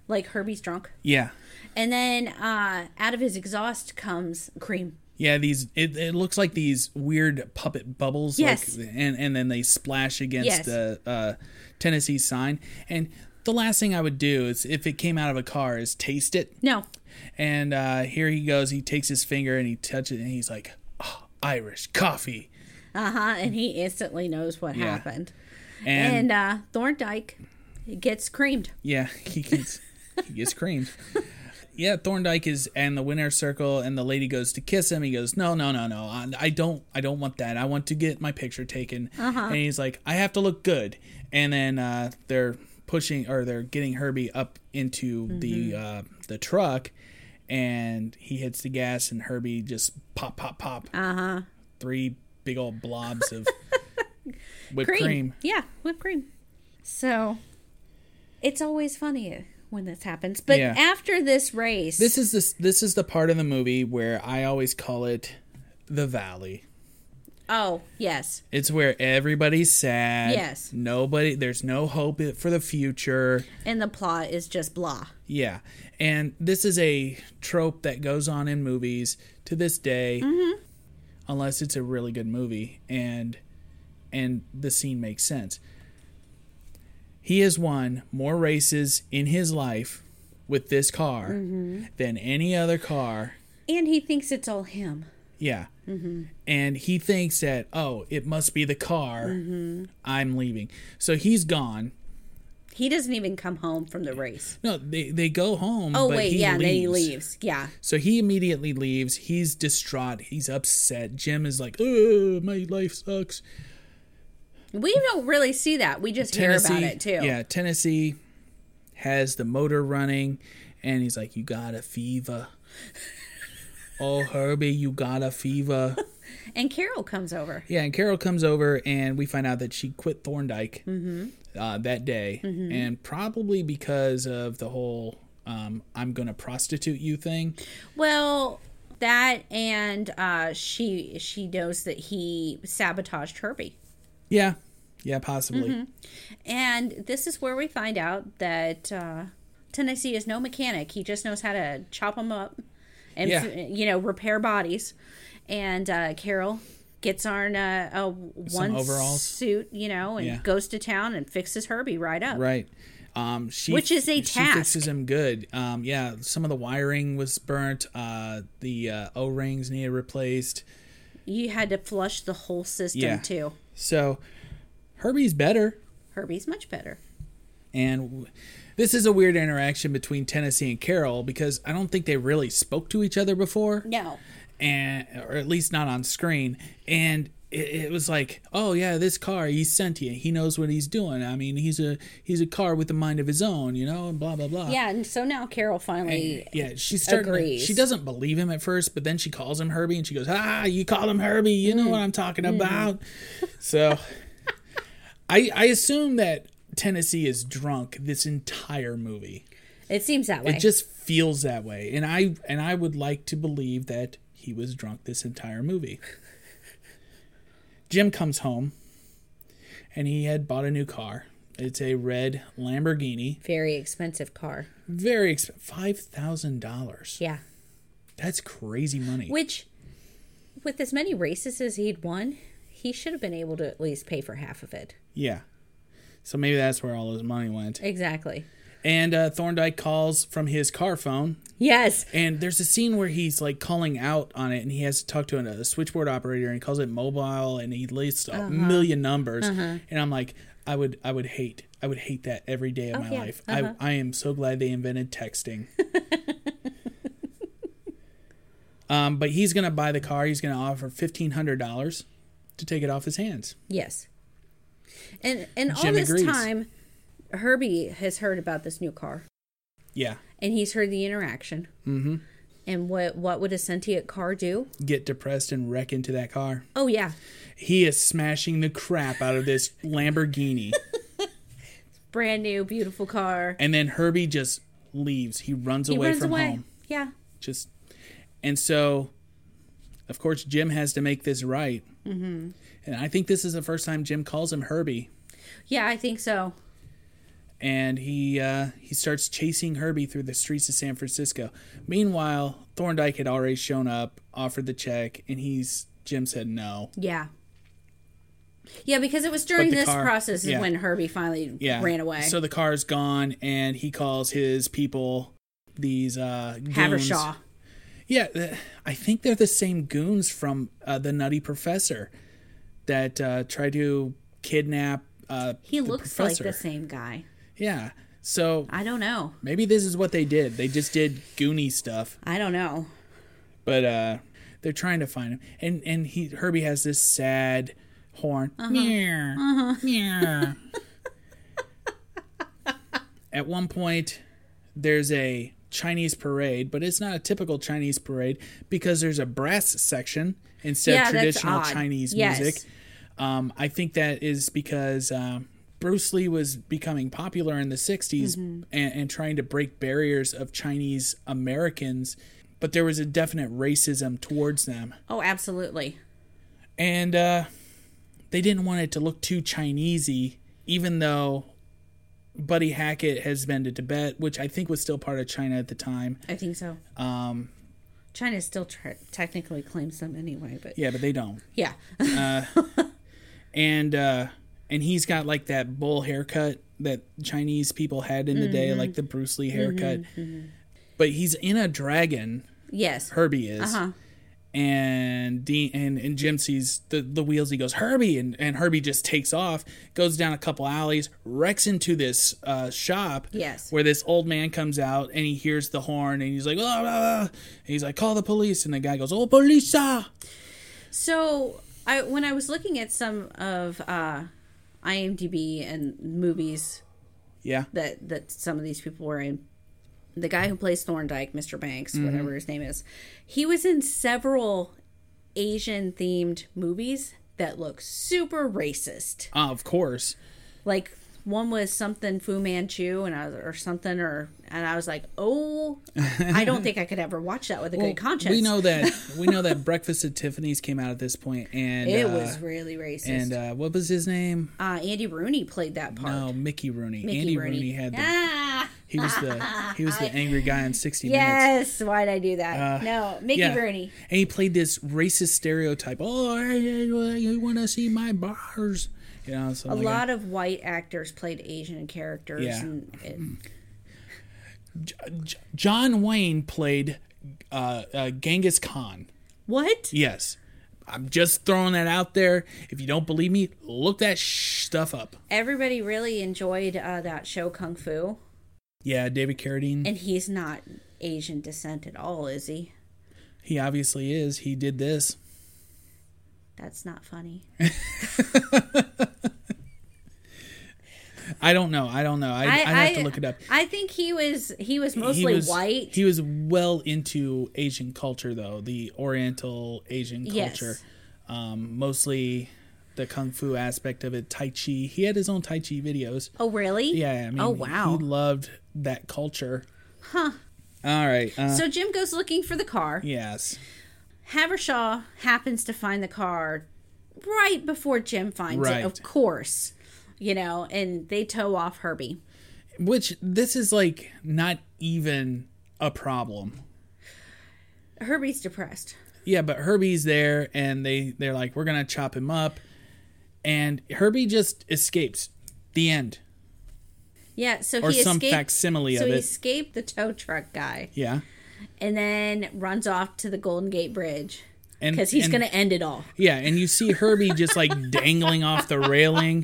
like Herbie's drunk. Yeah, And then uh out of his exhaust comes cream. yeah. These it, it looks like these weird puppet bubbles. Yes. Like, and and then they splash against Yes. the uh, Tennessee sign. And the last thing I would do is if it came out of a car is taste it. No. And uh, here he goes. He takes his finger and he touches it, and he's like, oh, "Irish coffee." Uh-huh, and he instantly knows what Yeah. happened. And, And uh Thorndyke gets creamed. yeah, he gets he gets creamed. Yeah, Thorndyke is in the winner's circle, and the lady goes to kiss him. He goes, "No, no, no, no. I, I don't. I don't want that. I want to get my picture taken." And he's like, "I have to look good." And then uh, they're pushing, or they're getting Herbie up into the uh, the truck, and he hits the gas, and Herbie just pop, pop, pop. Uh huh. Three big old blobs of whipped cream. cream. Yeah, whipped cream. So it's always funny when this happens. But Yeah. after this race, This is this this is the part of the movie where I always call it the valley. oh yes, It's where everybody's sad. Yes. Nobody there's no hope for the future. and the plot is just blah. Yeah. And this is a trope that goes on in movies to this day. Mm-hmm. Unless it's a really good movie and and the scene makes sense. He has won more races in his life with this car Mm-hmm. than any other car And he thinks it's all him. Yeah. Mm-hmm. And he thinks that, oh, it must be the car. Mm-hmm. I'm leaving. So he's gone. He doesn't even come home from the race. No, they, they go home. Oh but wait, he yeah, and then he leaves. leaves. Yeah, So he immediately leaves. He's distraught. He's upset. Jim is like, oh, my life sucks. We don't really see that. We just hear about it too. Yeah, Tennessee has the motor running, and he's like, "You got a fever." oh, Herbie, you got a fever. And Carol comes over. Yeah, and Carol comes over, and we find out that she quit Thorndyke Mm-hmm. uh, that day, and probably because of the whole um, "I'm going to prostitute you" thing. Well, that and uh, she she knows that he sabotaged Herbie. Yeah, yeah, possibly. Mm-hmm. And this is where we find out that uh, Tennessee is no mechanic. He just knows how to chop them up and Yeah. you know repair bodies. And uh, Carol gets on uh, a one overalls. suit, you know, and Yeah. goes to town and fixes Herbie right up. Right. Um, she, Which is a she task. fixes him good. Um, yeah, some of the wiring was burnt. Uh, the uh, O rings needed replaced. You had to flush the whole system Yeah. too. So Herbie's better. Herbie's much better. And w- this is a weird interaction between Tennessee and Carol because I don't think they really spoke to each other before, No. and or at least not on screen. And it, it was like, oh yeah, this car, he's sentient. He knows what he's doing. I mean, he's a he's a car with a mind of his own, you know, and blah blah blah. Yeah, and so now Carol finally Yeah, she's starting. Agrees. she doesn't believe him at first, but then she calls him Herbie, and she goes, "Ah, you call him Herbie. You know what I'm talking about." So, I I assume that Tennessee is drunk this entire movie. It seems that way. It just feels that way, and I and I would like to believe that he was drunk this entire movie. Jim comes home, and he had bought a new car. It's a red Lamborghini, Very expensive car. very expensive, five thousand dollars. Yeah. That's crazy money. Which, with as many races as he'd won, he should have been able to at least pay for half of it. Yeah. So maybe that's where all his money went. Exactly. And uh, Thorndyke calls from his car phone, Yes. and there's a scene where he's like calling out on it, and he has to talk to a switchboard operator, and he calls it mobile, and he lists a million numbers, and I'm like, I would, I would hate, I would hate that every day of my yeah. life. I, I am so glad they invented texting. um, but he's gonna buy the car. He's gonna offer fifteen hundred dollars to take it off his hands. Yes. And and all Jim this agrees. time, Herbie has heard about this new car, Yeah, and he's heard the interaction. Mm-hmm. And what what would a sentient car do? get depressed and wreck into that car. Oh yeah, He is smashing the crap out of this Lamborghini. brand new, beautiful car. and then Herbie just leaves. He runs He away runs from away. home. Yeah. Just and so of course Jim has to make this right. Mm-hmm. And I think this is the first time Jim calls him Herbie. Yeah, I think so. And he uh, he starts chasing Herbie through the streets of San Francisco. Meanwhile, Thorndyke had already shown up, offered the check, and he's Jim said no. Yeah. Yeah, because it was during this car- process yeah. when Herbie finally Yeah, ran away. So the car's gone, and he calls his people these uh, goons. Havershaw. Yeah, I think they're the same goons from uh, the Nutty Professor that uh, try to kidnap. Uh, He looks professor. like the same guy. Yeah, so I don't know. maybe this is what they did. They just did Goonie stuff, I don't know. but uh, they're trying to find him. And and he Herbie has this sad horn. Uh-huh. Meow, meow. At one point, there's a Chinese parade, but it's not a typical Chinese parade because there's a brass section instead Yeah, of traditional. Chinese Yes. music. Um, I think that is because um, Bruce Lee was becoming popular in the 60s Mm-hmm. and, and trying to break barriers of Chinese Americans, but there was a definite racism towards them. Oh, absolutely. And uh, they didn't want it to look too Chinesey, even though Buddy Hackett has been to Tibet, which I think was still part of China at the time. I think so. Um, China still tr- technically claims them anyway, but yeah, but they don't. yeah. and uh and he's got like that bull haircut that Chinese people had in the day, Mm-hmm. like the Bruce Lee haircut. But he's in a dragon. yes. Herbie is, Uh-huh. And Dean and, and Jim sees the the wheels. He goes Herbie, and and Herbie just takes off, goes down a couple alleys, wrecks into this uh, shop. Yes. where this old man comes out and he hears the horn and he's like, oh, and he's like, call the police, and the guy goes, oh, police! So I when I was looking at some of uh IMDb and movies Yeah. that that some of these people were in. The guy who plays Thorndyke, Mr. Banks, Mm-hmm. whatever his name is, he was in several Asian themed movies that look super racist. Uh, of course. Like one was something Fu Manchu and I was, or something or and I was like, "Oh, I don't think I could ever watch that with a good conscience." We know that we know that Breakfast at Tiffany's came out at this point, and it uh, was really racist. and uh, what was his name? uh, Andy Rooney played that part. No, Mickey Rooney. Mickey Andy Rooney. Rooney had the ah, he was the he was the angry guy in 60 Minutes. yes. Why'd I do that? Uh, no, Mickey Yeah. Rooney. And he played this racist stereotype. Oh, you want to see my bars? You know, so A lot of white actors played Asian characters. Yeah. And it, John Wayne played uh, uh, Genghis Khan. what? Yes. I'm just throwing that out there. If you don't believe me, look that sh- stuff up. Everybody really enjoyed uh, that show Kung Fu, Yeah, David Carradine. and he's not Asian descent at all, is he? he obviously is. He did this. That's not funny. I don't know. I don't know. I, I, would have to look it up. I think he was he was he mostly was white. He was well into Asian culture, though the Oriental Asian Yes. culture, um, mostly the kung fu aspect of it. Tai Chi. He had his own Tai Chi videos. oh, really? Yeah, I mean, oh, wow. he loved that culture. Huh. All right. Uh, so Jim goes looking for the car. yes. Havershaw happens to find the car right before Jim finds Right. it, of course. You know, and they tow off Herbie. Which this is like not even a problem. Herbie's depressed. Yeah, but Herbie's there, and they they're like, we're gonna chop him up, and Herbie just escapes. The end. Yeah, so Or he some escaped. facsimile so of he escaped the tow truck guy, Yeah. And then runs off to the Golden Gate Bridge because he's and- to end it all. Yeah, and you see Herbie just like dangling off the railing.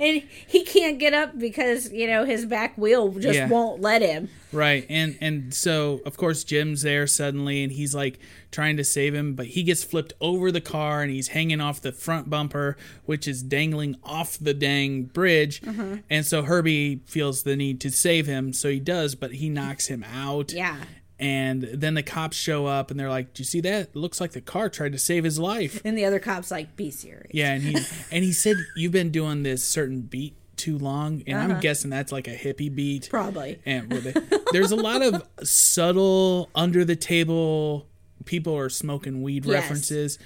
And he can't get up because you know his back wheel just Yeah. won't let him. Right. And and so of course Jim's there suddenly and he's like trying to save him, but he gets flipped over the car and he's hanging off the front bumper, which is dangling off the dang bridge. Mm-hmm. And so Herbie feels the need to save him, so he does, but he knocks him out. Yeah. And then the cops show up and they're like, "Do you see that? It looks like the car tried to save his life." And the other cop's like, "Be serious." Yeah, and he and he said you've been doing this certain beat too long, and Uh-huh. I'm guessing that's like a hippie beat. Probably. And there's a lot of subtle under the table people are smoking weed Yes. references.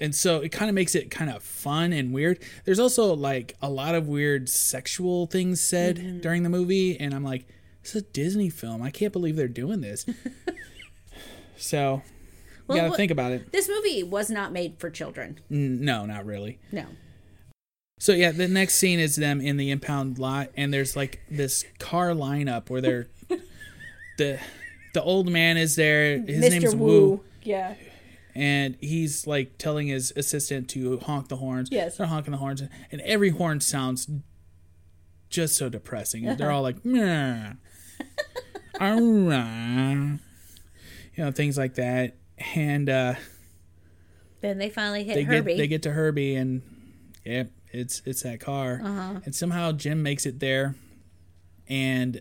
And so it kind of makes it kind of fun and weird. There's also like a lot of weird sexual things said Mm-hmm. during the movie, and I'm like, is a Disney film. I can't believe they're doing this. so you gotta think about it. This movie was not made for children. No, not really. No. So yeah, the next scene is them in the impound lot, and there's like this car lineup where they're the the old man is there. His Mr. name's Wu. Wu, Yeah. and he's like telling his assistant to honk the horns. Yes. they're honking the horns, and every horn sounds just so depressing. Uh-huh. They're all like, "Meh." Alright. you know, things like that, and uh, Then they finally hit they Herbie. get they get to Herbie and yep, it's it's that car. Uh-huh. And somehow Jim makes it there and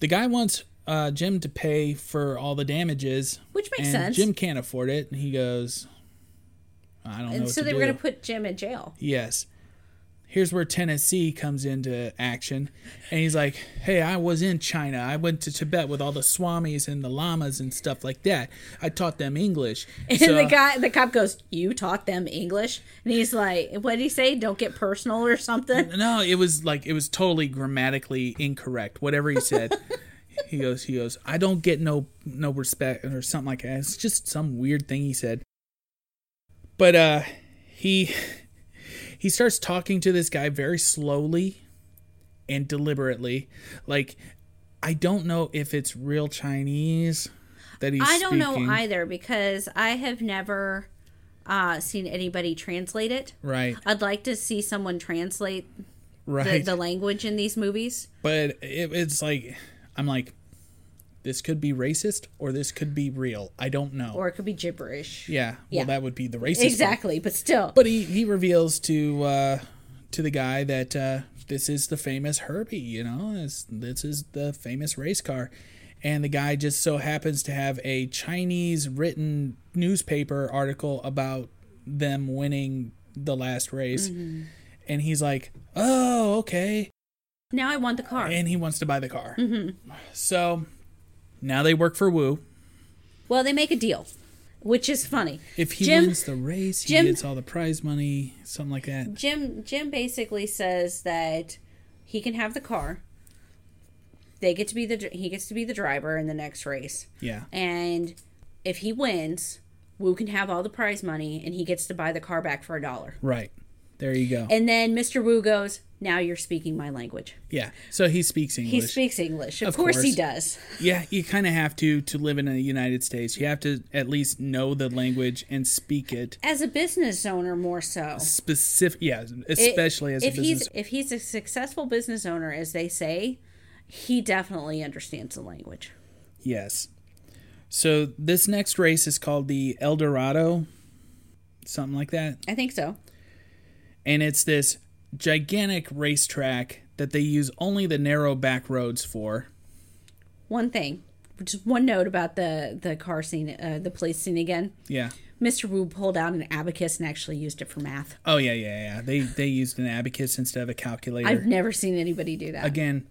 the guy wants uh, Jim to pay for all the damages. Which makes and sense. Jim can't afford it and he goes I don't know. and what so they were going to put Jim in jail. Yes. Here's where Tennessee comes into action. And he's like, Hey, I was in China. I went to Tibet with all the swamis and the lamas and stuff like that. I taught them English. And So- the guy, the cop goes, "You taught them English?" And he's like, "What did he say? Don't get personal or something." No, it was like it was totally grammatically incorrect. Whatever he said. he goes, he goes, I don't get no no respect or something like that. It's just some weird thing he said. But uh he he starts talking to this guy very slowly and deliberately. Like I don't know if it's real Chinese that he's I don't speaking. know either because I have never uh, seen anybody translate it. Right. I'd like to see someone translate the, Right. the language in these movies. but it, it's like I'm like this could be racist or this could be real. I don't know. Or it could be gibberish. yeah, Yeah. well, that would be the racist. part. Exactly, but still. But he he reveals to uh, to the guy that uh, this is the famous Herbie, you know, this, this is the famous race car. And the guy just so happens to have a Chinese written newspaper article about them winning the last race. And he's like, oh, okay. Now I want the car. And he wants to buy the car. So now they work for Wu. well, they make a deal, which is funny. If he Jim- wins the race, he Jim- gets all the prize money, something like that. Jim Jim basically says that he can have the car. They get to be the he gets to be the driver in the next race. Yeah. And if he wins, Wu can have all the prize money and he gets to buy the car back for a dollar. Right. There you go. And then Mr. Wu goes, "Now you're speaking my language." yeah. So he speaks English. He speaks English. Of, Of course. he does. Yeah, you kind of have to to live in the United States. You have to at least know the language and speak it. As a business owner more so. Specific, yeah, It- especially as a if business. he's if he's a successful business owner as they say, he definitely understands the language. Yes. So this next race is called the El Dorado, something like that, I think so. And it's this gigantic racetrack that they use only the narrow back roads for. One thing, just one note about the the car scene, uh, the police scene again. Yeah. Mr. Wu pulled out an abacus and actually used it for math. Oh yeah, yeah, yeah. They they used an abacus instead of a calculator. I've never seen anybody do that. Again,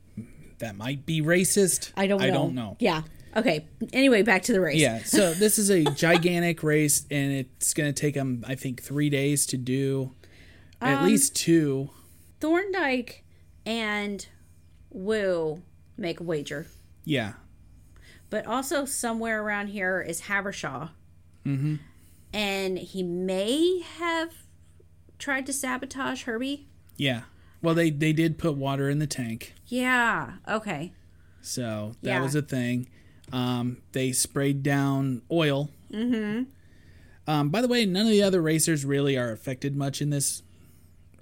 that might be racist. I don't know. I don't know. Yeah. Okay. Anyway, back to the race. Yeah, so this is a gigantic race, and it's going to take them, I think, three days to do. Um, At least two. Thorndyke and Wu make a wager, Yeah, but also somewhere around here is Havershaw. Mm-hmm. And he may have tried to sabotage Herbie. yeah. Well, they they did put water in the tank, Yeah. Okay. so that Yeah. was a thing. Um, they sprayed down oil. Mm-hmm. Um, by the way, none of the other racers really are affected much in this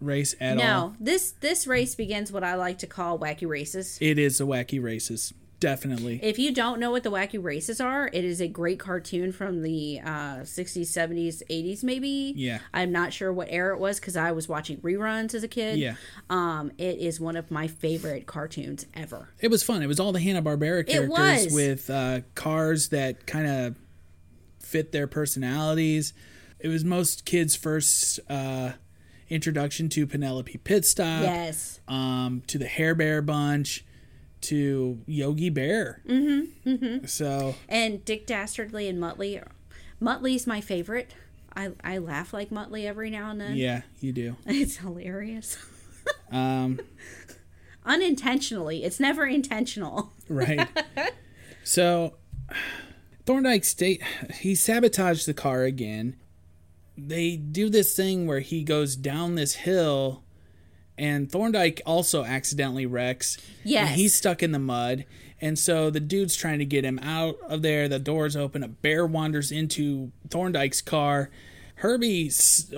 race at all. No, this this race begins what I like to call wacky races. It is a wacky races, definitely. If you don't know what the wacky races are, it is a great cartoon from the uh, 60s, 70s, 80s, maybe. Yeah. I'm not sure what era it was because I was watching reruns as a kid. Yeah. Um, it is one of my favorite cartoons ever. It was fun. It was all the Hanna Barbera characters with uh, cars that kind of fit their personalities. It was most kids' first uh, introduction to Penelope Pitstop, yes. um, to the Hair Bear Bunch, to Yogi Bear. Mm-hmm. mm-hmm. So And Dick Dastardly and Muttley. Muttley's my favorite. I, I laugh like Muttley every now and then. yeah, you do. It's hilarious. Um, Unintentionally. It's never intentional. right. so Thorndyke state he sabotaged the car again. They do this thing where he goes down this hill and Thorndyke also accidentally wrecks. Yes. And he's stuck in the mud. And so the dude's trying to get him out of there. The door's open. A bear wanders into Thorndyke's car. Herbie s-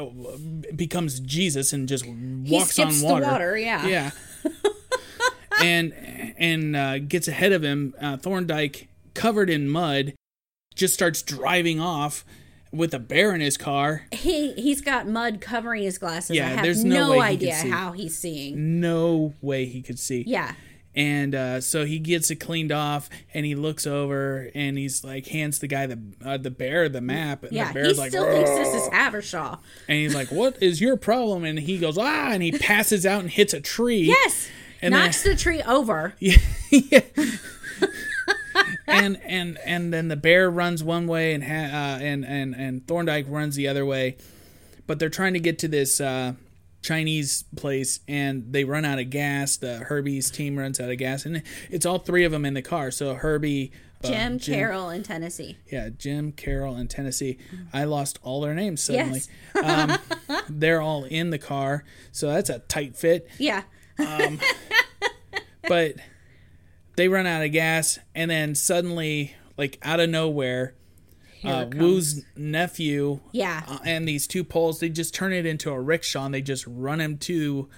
becomes Jesus and just walks on water. water, yeah. Yeah. and and uh, gets ahead of him. Uh, Thorndyke, covered in mud, just starts driving off with a bear in his car. He he's got mud covering his glasses. Yeah, I have there's no no, he idea could how he's seeing. No way he could see. Yeah. And uh, so he gets it cleaned off, and he looks over, and he's like, hands the guy the uh, the bear the map, and Yeah. the He bear's like, still thinks this is Havershaw. and he's like, "What is your problem?" And he goes, "Ah!" And he passes out and hits a tree. Yes. And knocks then- the tree over. yeah. And and and then the bear runs one way and ha- uh, and and and Thorndyke runs the other way, but they're trying to get to this uh, Chinese place and they run out of gas. The Herbie's team runs out of gas, and it's all three of them in the car. So Herbie, uh, Jim, Carroll in Tennessee. yeah, Jim, Carol, and Tennessee. I lost all their names suddenly. Yes. um, they're all in the car, so that's a tight fit Yeah. but they run out of gas and then suddenly like out of nowhere uh, Wu's nephew Yeah. uh, and these two poles they just turn it into a rickshaw and they just run him to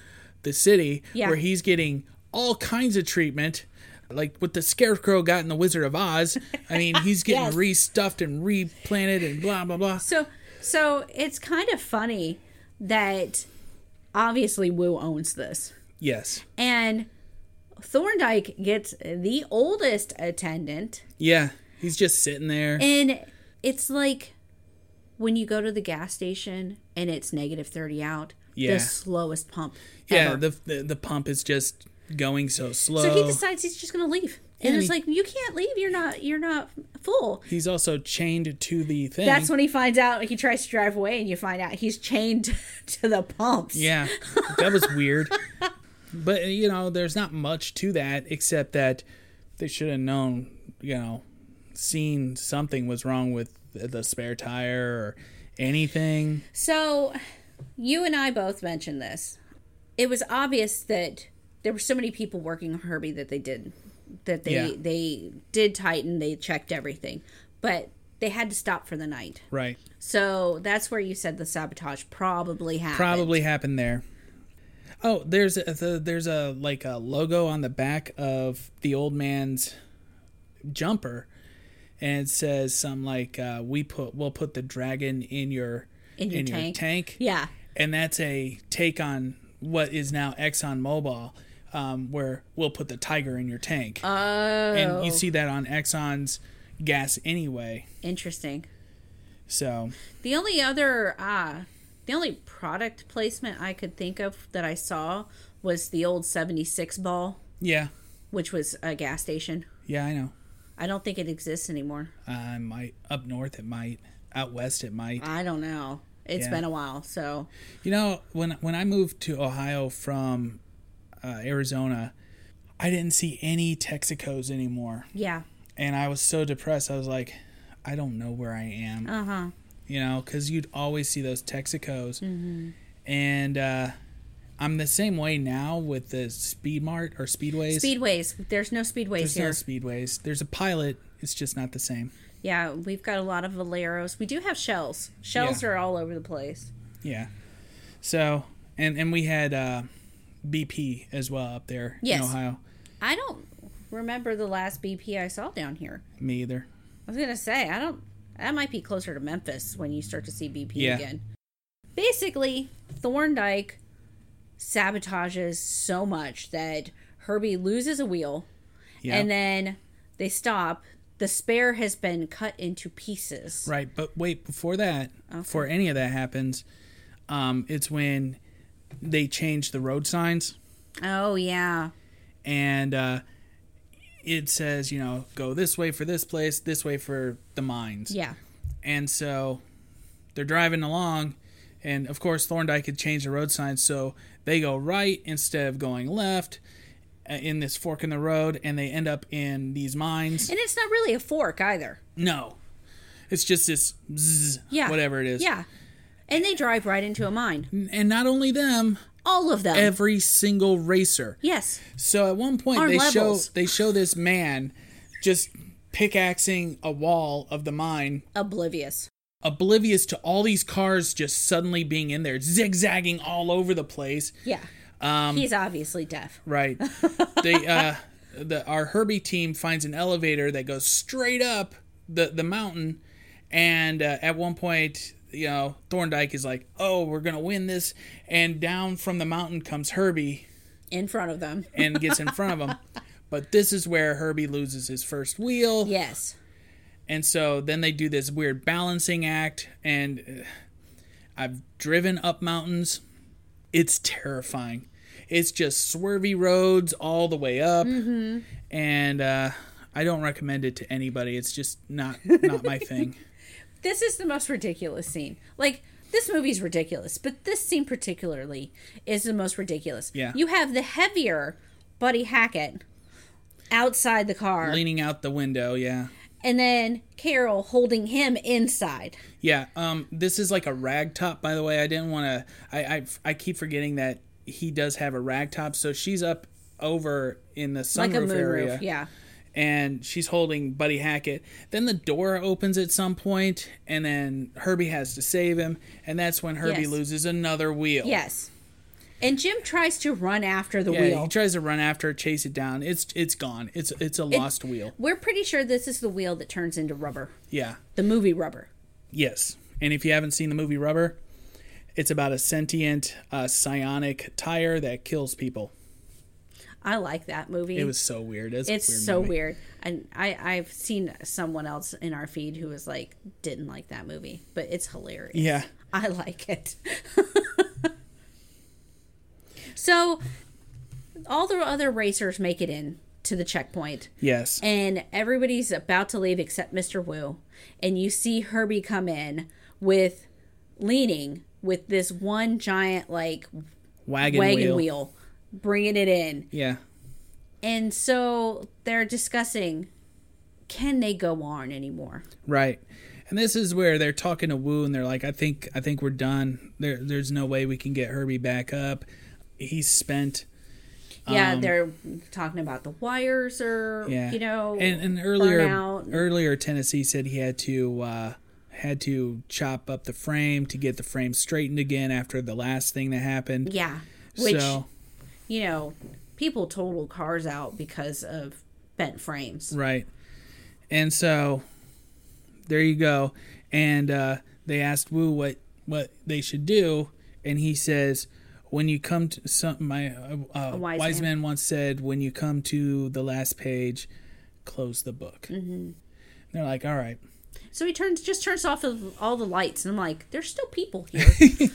the city Yeah. where he's getting all kinds of treatment like what the scarecrow got in the wizard of oz i mean he's getting Yes. restuffed and replanted and blah blah blah So so it's kind of funny that obviously Wu owns this. Yes. And Thorndyke gets the oldest attendant. Yeah. He's just sitting there. And it's like when you go to the gas station and it's negative 30 out, Yeah. the slowest pump. yeah. The, the the pump is just going so slow. so he decides he's just going to leave. And Yeah, it's he- like you can't leave. You're not you're not full. He's also chained to the thing. That's when he finds out he tries to drive away and you find out he's chained to the pumps. Yeah, that was weird. But you know, there's not much to that except that they should have known, you know, seen something was wrong with the spare tire or anything. So, you and I both mentioned this. It was obvious that there were so many people working on Herbie that they did that they Yeah. they did tighten, they checked everything, but they had to stop for the night. Right. So that's where you said the sabotage probably happened. Probably happened there. Oh, there's a the, there's a like a logo on the back of the old man's jumper, and it says something like uh, "We put we'll put the dragon in your In your tank. tank." Yeah. and that's a take on what is now Exxon Mobil, um, where we'll put the tiger in your tank, Oh, and you see that on Exxon's gas anyway. interesting. So The only other uh the only product placement I could think of that I saw was the old 76 ball, yeah, which was a gas station. yeah, I know. I don't think it exists anymore. I might up north it might, out west it might. I don't know. It's Yeah. been a while, so You know, when when I moved to Ohio from uh, Arizona, I didn't see any Texacos anymore, yeah. and I was so depressed. I was like, I don't know where I am. Uh huh. You know, because you'd always see those Texacos, and uh, I'm the same way now with the Speed Mart or Speedways. Speedways. There's no speedways here. There's no. Speedways. There's a Pilot. It's just not the same. yeah, we've got a lot of Valeros. We do have shells. Shells Yeah. are all over the place. Yeah. So, and and we had uh, BP as well up there Yes. in Ohio. I don't remember the last BP I saw down here. Me either. I was gonna say I don't. That might be closer to Memphis when you start to see BP Yeah. again. Basically, Thorndyke sabotages so much that Herbie loses a wheel, Yeah. and then they stop. The spare has been cut into pieces. Right, but wait, before that, before any of that happens, um, it's when they change the road signs Oh yeah, and uh, it says, you know, go this way for this place, this way for the mines. yeah, And so they're driving along, and of course, Thorndyke had changed the road signs, so they go right instead of going left uh, in this fork in the road, and they end up in these mines. and it's not really a fork either. No, it's just this zzz, Yeah, whatever it is. Yeah, and they drive right into a mine. And not only them, All of them. every single racer. yes. So at one point they levels. show they show this man just pickaxing a wall of the mine, Oblivious. oblivious to all these cars just suddenly being in there, zigzagging all over the place. Yeah. Um, He's obviously deaf. Right. they uh the our Herbie team finds an elevator that goes straight up the the mountain and uh, at one point you know Thorndyke is like, "Oh, we're going to win this." And down from the mountain comes Herbie in front of them. and gets in front of them. But this is where Herbie loses his first wheel. Yes. And so then they do this weird balancing act and uh, I've driven up mountains. It's terrifying. It's just swervy roads all the way up. And uh, I don't recommend it to anybody. It's just not not my thing. This is the most ridiculous scene. Like this movie's ridiculous, but this scene particularly is the most ridiculous. Yeah. You have the heavier Buddy Hackett outside the car, Leaning out the window, yeah. and then Carol holding him inside. Yeah, um, this is like a rag top, by the way. I didn't want to. I, I I keep forgetting that he does have a rag top. So she's up over in the Like a sunroof moonroof. area, Yeah. And she's holding Buddy Hackett. Then the door opens at some point, and then Herbie has to save him, and that's when Herbie Yes. loses another wheel. Yes. And Jim tries to run after the Yeah, wheel. he tries to run after it, chase it down. It's it's gone. It's it's a lost wheel. We're pretty sure this is the wheel that turns into rubber. Yeah. The movie rubber. Yes. And if you haven't seen the movie Rubber, It's about a sentient uh, psionic tire that kills people. I like that movie. It was so weird. It's, it's weird so movie. weird. And I, I've seen someone else in our feed who was like, didn't like that movie, but it's hilarious. Yeah. I like it. so all the other racers make it in to the checkpoint Yes. and everybody's about to leave except Mr. Wu. And you see Herbie come in with leaning with this one giant like wagon, wagon wheel. wheel bringing it in. Yeah. And so they're discussing can they go on anymore? Right. And this is where they're talking to Wu and they're like, I think I think we're done. There there's no way we can get Herbie back up. He's spent. Yeah, Um, they're talking about the wires or Yeah. you know and, and earlier earlier Tennessee said he had to uh had to chop up the frame to get the frame straightened again after the last thing that happened. yeah, which so you know people total cars out because of bent frames. right. And so there you go. And uh they asked Wu what what they should do and he says when you come to some my uh, uh, wise wise, man. man. once said when you come to the last page close the book. Mm-hmm. They're like, "All right." So he turns just turns off the, all the lights, and I'm like, there's still people here.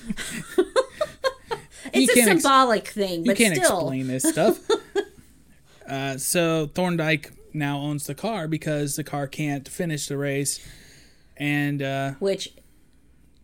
it's a can't ex- symbolic thing, you can't still, explain this stuff. uh, so Thorndyke now owns the car because the car can't finish the race, and uh, which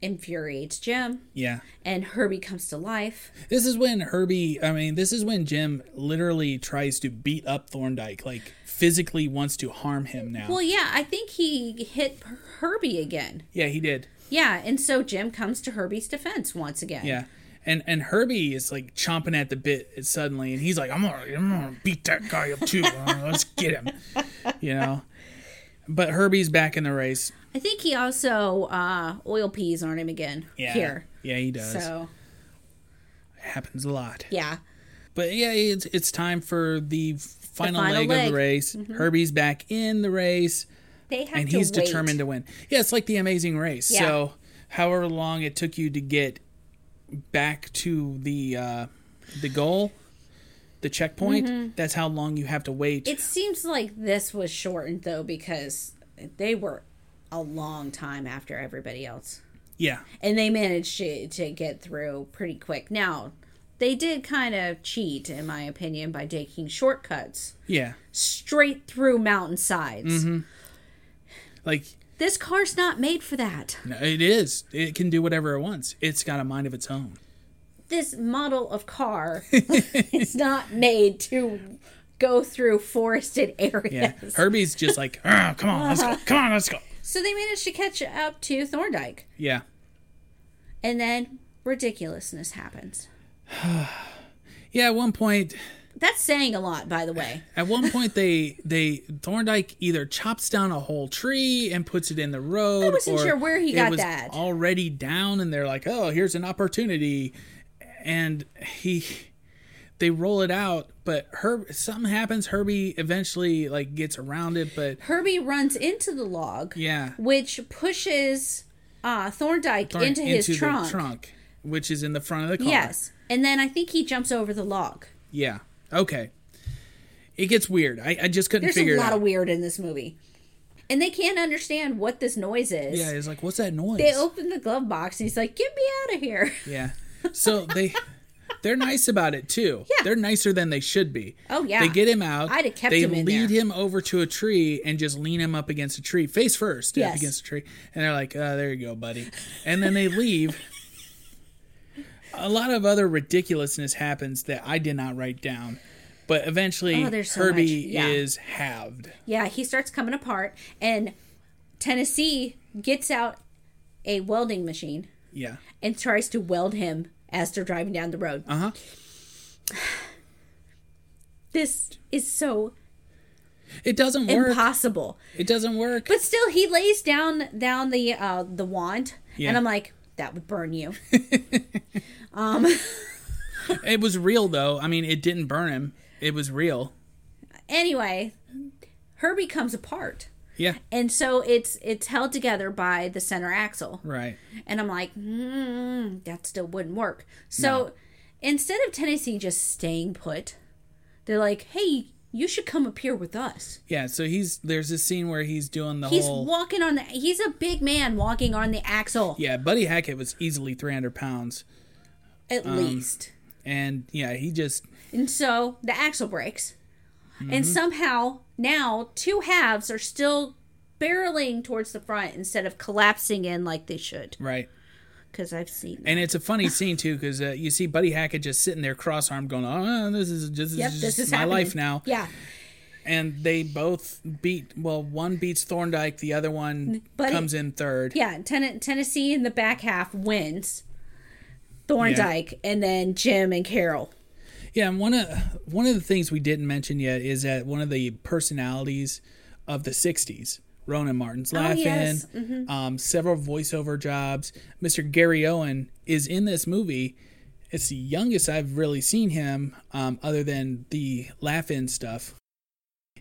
infuriates Jim. yeah, And Herbie comes to life. this is when Herbie. I mean, this is when Jim literally tries to beat up Thorndyke, like physically wants to harm him now. Well, yeah, I think he hit Herbie again. yeah, he did. Yeah, and so Jim comes to Herbie's defense once again. Yeah. And, and Herbie is like chomping at the bit suddenly, and he's like, "I'm gonna, I'm gonna beat that guy up too. Uh, let's get him," you know. But Herbie's back in the race. I think he also uh, oil peas on him again Yeah, here. yeah, he does. So happens a lot. yeah, But yeah, it's it's time for the final, final leg, leg. of the race. Herbie's back in the race, they have and he's wait. determined to win. Yeah, it's like the Amazing Race. Yeah. So, however long it took you to get back to the uh, the goal, the checkpoint, that's how long you have to wait. It seems like this was shortened though because they were a long time after everybody else. yeah, and they managed to, to get through pretty quick. Now, they did kind of cheat, in my opinion, by taking shortcuts yeah. straight through mountainsides. Mm-hmm. Like This car's not made for that. no, it is. It can do whatever it wants. It's got a mind of its own. This model of car is not made to go through forested areas. Yeah. Herbie's just like, "Ah, come on, let's go. Come on, let's go. So they managed to catch up to Thorndyke. Yeah. And then ridiculousness happens. Yeah, at one point That's saying a lot, by the way. At one point, they they Thorndyke either chops down a whole tree and puts it in the road. I wasn't sure where he it got was that. Already down, and they're like, "Oh, here's an opportunity," and he they roll it out. But Herb, something happens. Herbie eventually like gets around it, but Herbie runs into the log, yeah, which pushes uh, Thorndyke Thorn- into his the trunk. trunk, which is in the front of the car. Yes. And then I think he jumps over the log. Yeah. Okay. It gets weird. I, I just couldn't figure There's a lot of weird in this movie. And they can't understand what this noise is. yeah, it's like, what's that noise? They open the glove box and he's like, Get me out of here. Yeah. So they they're nice about it too. Yeah. They're nicer than they should be. Oh, yeah. They get him out. I'd have kept they him in lead there. him over to a tree and just lean him up against a tree, face first, up against a tree. And they're like, uh, there you go, buddy. And then they leave. A lot of other ridiculousness happens that I did not write down. But eventually Oh, so Herbie. Yeah. is halved. Yeah, he starts coming apart and Tennessee gets out a welding machine Yeah. and tries to weld him as they're driving down the road. Uh-huh. This is so It doesn't work. impossible. it doesn't work. But still he lays down down the uh the wand Yeah. and I'm like that would burn you. Um, it was real though. I mean, it didn't burn him. It was real. Anyway, Herbie comes apart. Yeah. And so it's it's held together by the center axle. Right. And I'm like, mm, that still wouldn't work. So instead of Tennessee just staying put, they're like, hey, you should come up here with us. Yeah. So he's there's this scene where he's doing the He's whole. walking on the. He's a big man walking on the axle, yeah, Buddy Hackett was easily 300 pounds, at Um, least. and yeah, he just And so the axle breaks. And somehow now two halves are still barreling towards the front instead of collapsing in like they should. right. Because I've seen. And it's a funny scene too, because uh, you see Buddy Hackett just sitting there, cross-armed, going, "Oh, this is just, Yep, this is my happening. life now." Yeah. And they both beat. Well, one beats Thorndyke, the other one comes in third. Yeah. Ten- Tennessee in the back half wins. Thorndyke and then Jim and Carol. Yeah, and one of one of the things we didn't mention yet is that one of the personalities of the '60s, Rowan and Martin's Laugh-In, yes. um, several voiceover jobs. Mr. Gary Owens is in this movie. It's the youngest I've really seen him, um, other than the laugh-in stuff.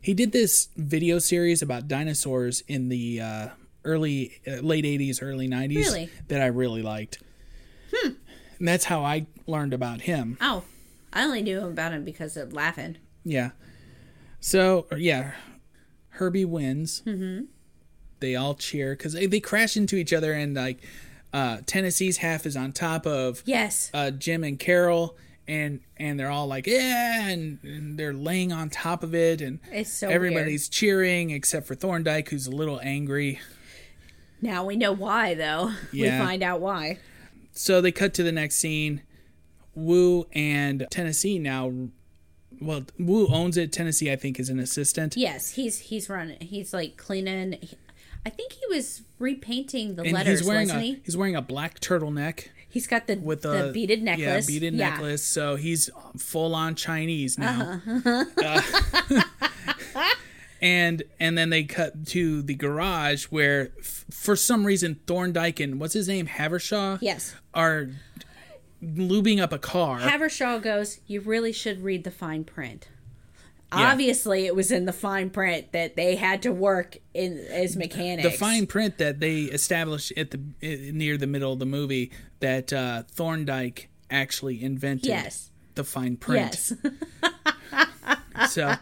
He did this video series about dinosaurs in the uh, early, uh, late '80s, early '90s Really? that I really liked. Hmm. And that's how I learned about him. Oh, I only knew about him because of Laugh-In. Yeah. So yeah, Herbie wins. Mm-hmm. They all cheer because they, they crash into each other, and like uh, Tennessee's half is on top of Yes. uh, Jim and Carol, and and they're all like yeah, and, and they're laying on top of it, and so everybody's cheering except for Thorndyke, who's a little angry. Now we know why, though. Yeah. We find out why. So they cut to the next scene. Wu and Tennessee now. Well, Wu owns it. Tennessee, I think, is an assistant. Yes, he's he's running. He's like cleaning. I think he was repainting the and letters, he's wearing wasn't a he? he's wearing a black turtleneck He's got the with the a beaded necklace. Yeah, beaded Yeah. necklace. So he's full on Chinese now. Uh-huh. Uh, and and then they cut to the garage where, f- for some reason, Thorndyke and what's his name, Havershaw, Yes. are lubing up a car. Havershaw goes, You really should read the fine print. Yeah. Obviously, it was in the fine print that they had to work in as mechanics. the fine print that they established at the near the middle of the movie that uh, Thorndyke actually invented. Yes. The fine print. Yes. So,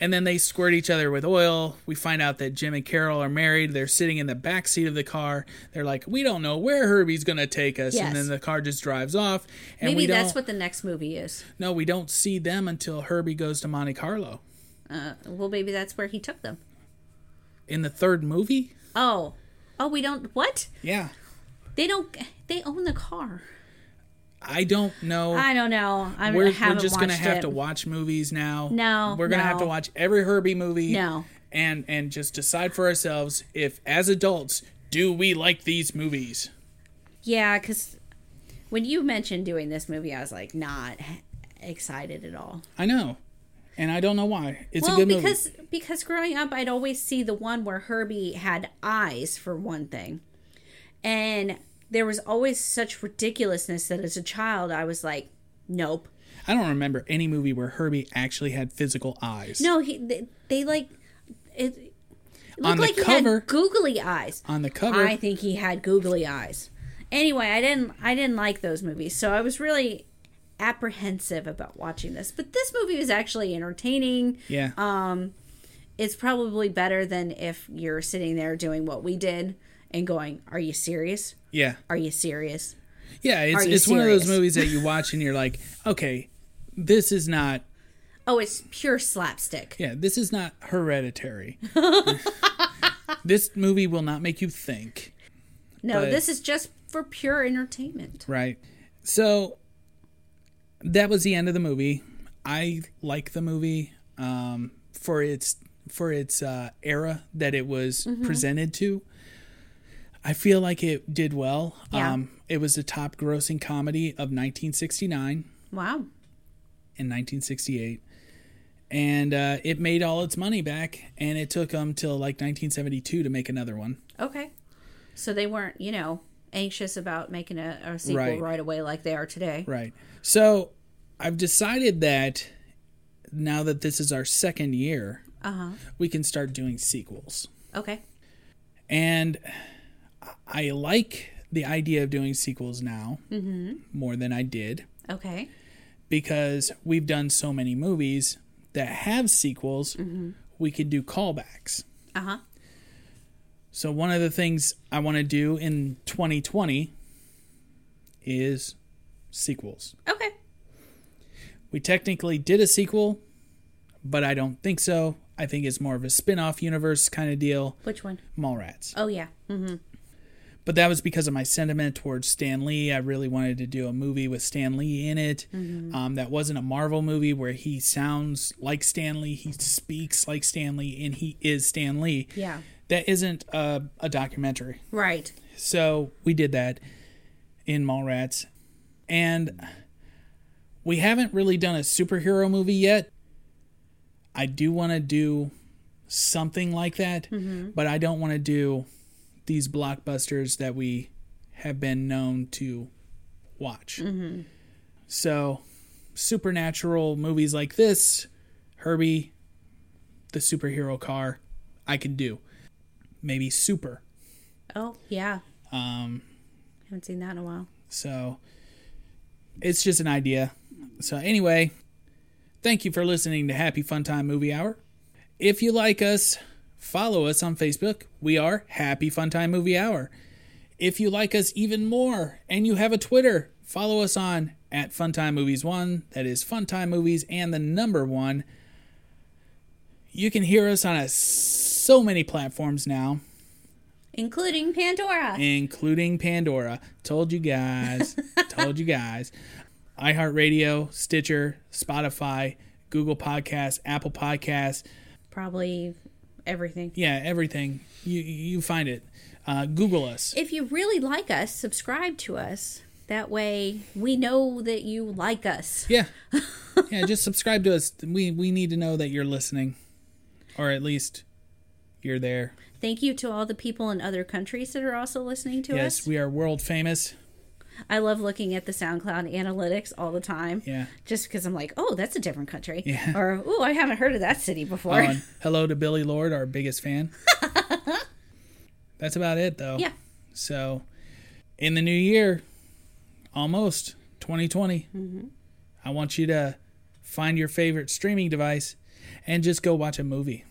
and then they squirt each other with oil. We find out that Jim and Carol are married. They're sitting in the back seat of the car. They're like, "We don't know where Herbie's going to take us," Yes. and then the car just drives off. And Maybe we that's what the next movie is. No, we don't see them until Herbie goes to Monte Carlo Uh, well, maybe that's where he took them. in the third movie. Oh. Oh, we don't. What? Yeah, They don't. They own the car. I don't know. I don't know. I we're, we're just gonna have it. to watch movies now. No, we're gonna have to watch every Herbie movie. No. and and just decide for ourselves if, as adults, do we like these movies? Yeah, because when you mentioned doing this movie, I was like not excited at all. I know, and I don't know why. It's well, a good movie. because because growing up, I'd always see the one where Herbie had eyes for one thing, and there was always such ridiculousness that as a child, I was like, nope. I don't remember any movie where Herbie actually had physical eyes. No, he they, they like it. it On Looked the like he cover- had googly eyes. On the cover, I think he had googly eyes. Anyway, I didn't I didn't like those movies, so I was really apprehensive about watching this. But this movie was actually entertaining. yeah, Um it's probably better than if you're sitting there doing what we did and going, "Are you serious? yeah, Are you serious?" yeah. It's it's one of those movies that you watch and you're like, okay, this is not. Oh, it's pure slapstick. Yeah, this is not hereditary. this movie will not make you think. No, But- this is just for pure entertainment. Right. So that was the end of the movie. I like the movie um, for its for its uh, era that it was Mm-hmm. presented to. I feel like it did well. Yeah. Um, it was the top grossing comedy of 1969 Wow. In 1968. And uh, it made all its money back, and it took them till like 1972 to make another one. Okay. So they weren't, you know, anxious about making a, a sequel Right. right. away like they are today. Right. So I've decided that now that this is our second year, Uh huh. we can start doing sequels. Okay. And I like the idea of doing sequels now more than I did Okay. because we've done so many movies that have sequels, we could do callbacks. Uh huh. So one of the things I want to do in 2020 is sequels. Okay. We technically did a sequel, but I don't think so. I think it's more of a spin-off universe kind of deal, Which one? Mallrats. Oh yeah. Mm-hmm. But that was because of my sentiment towards Stan Lee. I really wanted to do a movie with Stan Lee in it. Um, that wasn't a Marvel movie where he sounds like Stan Lee, he speaks like Stan Lee, and he is Stan Lee. Yeah. That isn't a, a documentary. Right. So we did that in Mallrats. And we haven't really done a superhero movie yet. I do want to do something like that, but I don't want to do these blockbusters that we have been known to watch. So, supernatural movies like this, Herbie, the superhero car, I can do. Maybe Super. Oh yeah. Um, Haven't seen that in a while. So it's just an idea. So anyway, thank you for listening to Happy Fun Time Movie Hour. If you like us, follow us on Facebook. We are Happy Fun Time Movie Hour. If you like us even more and you have a Twitter, follow us on at Funtime Movies One. That is Funtime Movies and the number one. You can hear us on a, so many platforms now Including Pandora. including Pandora. Told you guys. told you guys. iHeartRadio, Stitcher, Spotify, Google Podcasts, Apple Podcasts. Probably everything. Yeah, everything. You you find it. Uh, Google us. If you really like us, subscribe to us. That way we know that you like us. Yeah, yeah. Just subscribe to us. We we need to know that you're listening, or at least you're there. Thank you to all the people in other countries that are also listening to Yes, us. Yes, we are world famous. I love looking at the SoundCloud analytics all the time. Yeah. Just because I'm like, oh, that's a different country. Yeah. Or, oh, I haven't heard of that city before. Oh, hello to Billy Lord, our biggest fan. That's about it, though. yeah. So, in the new year, almost 2020, mm-hmm. I want you to find your favorite streaming device and just go watch a movie.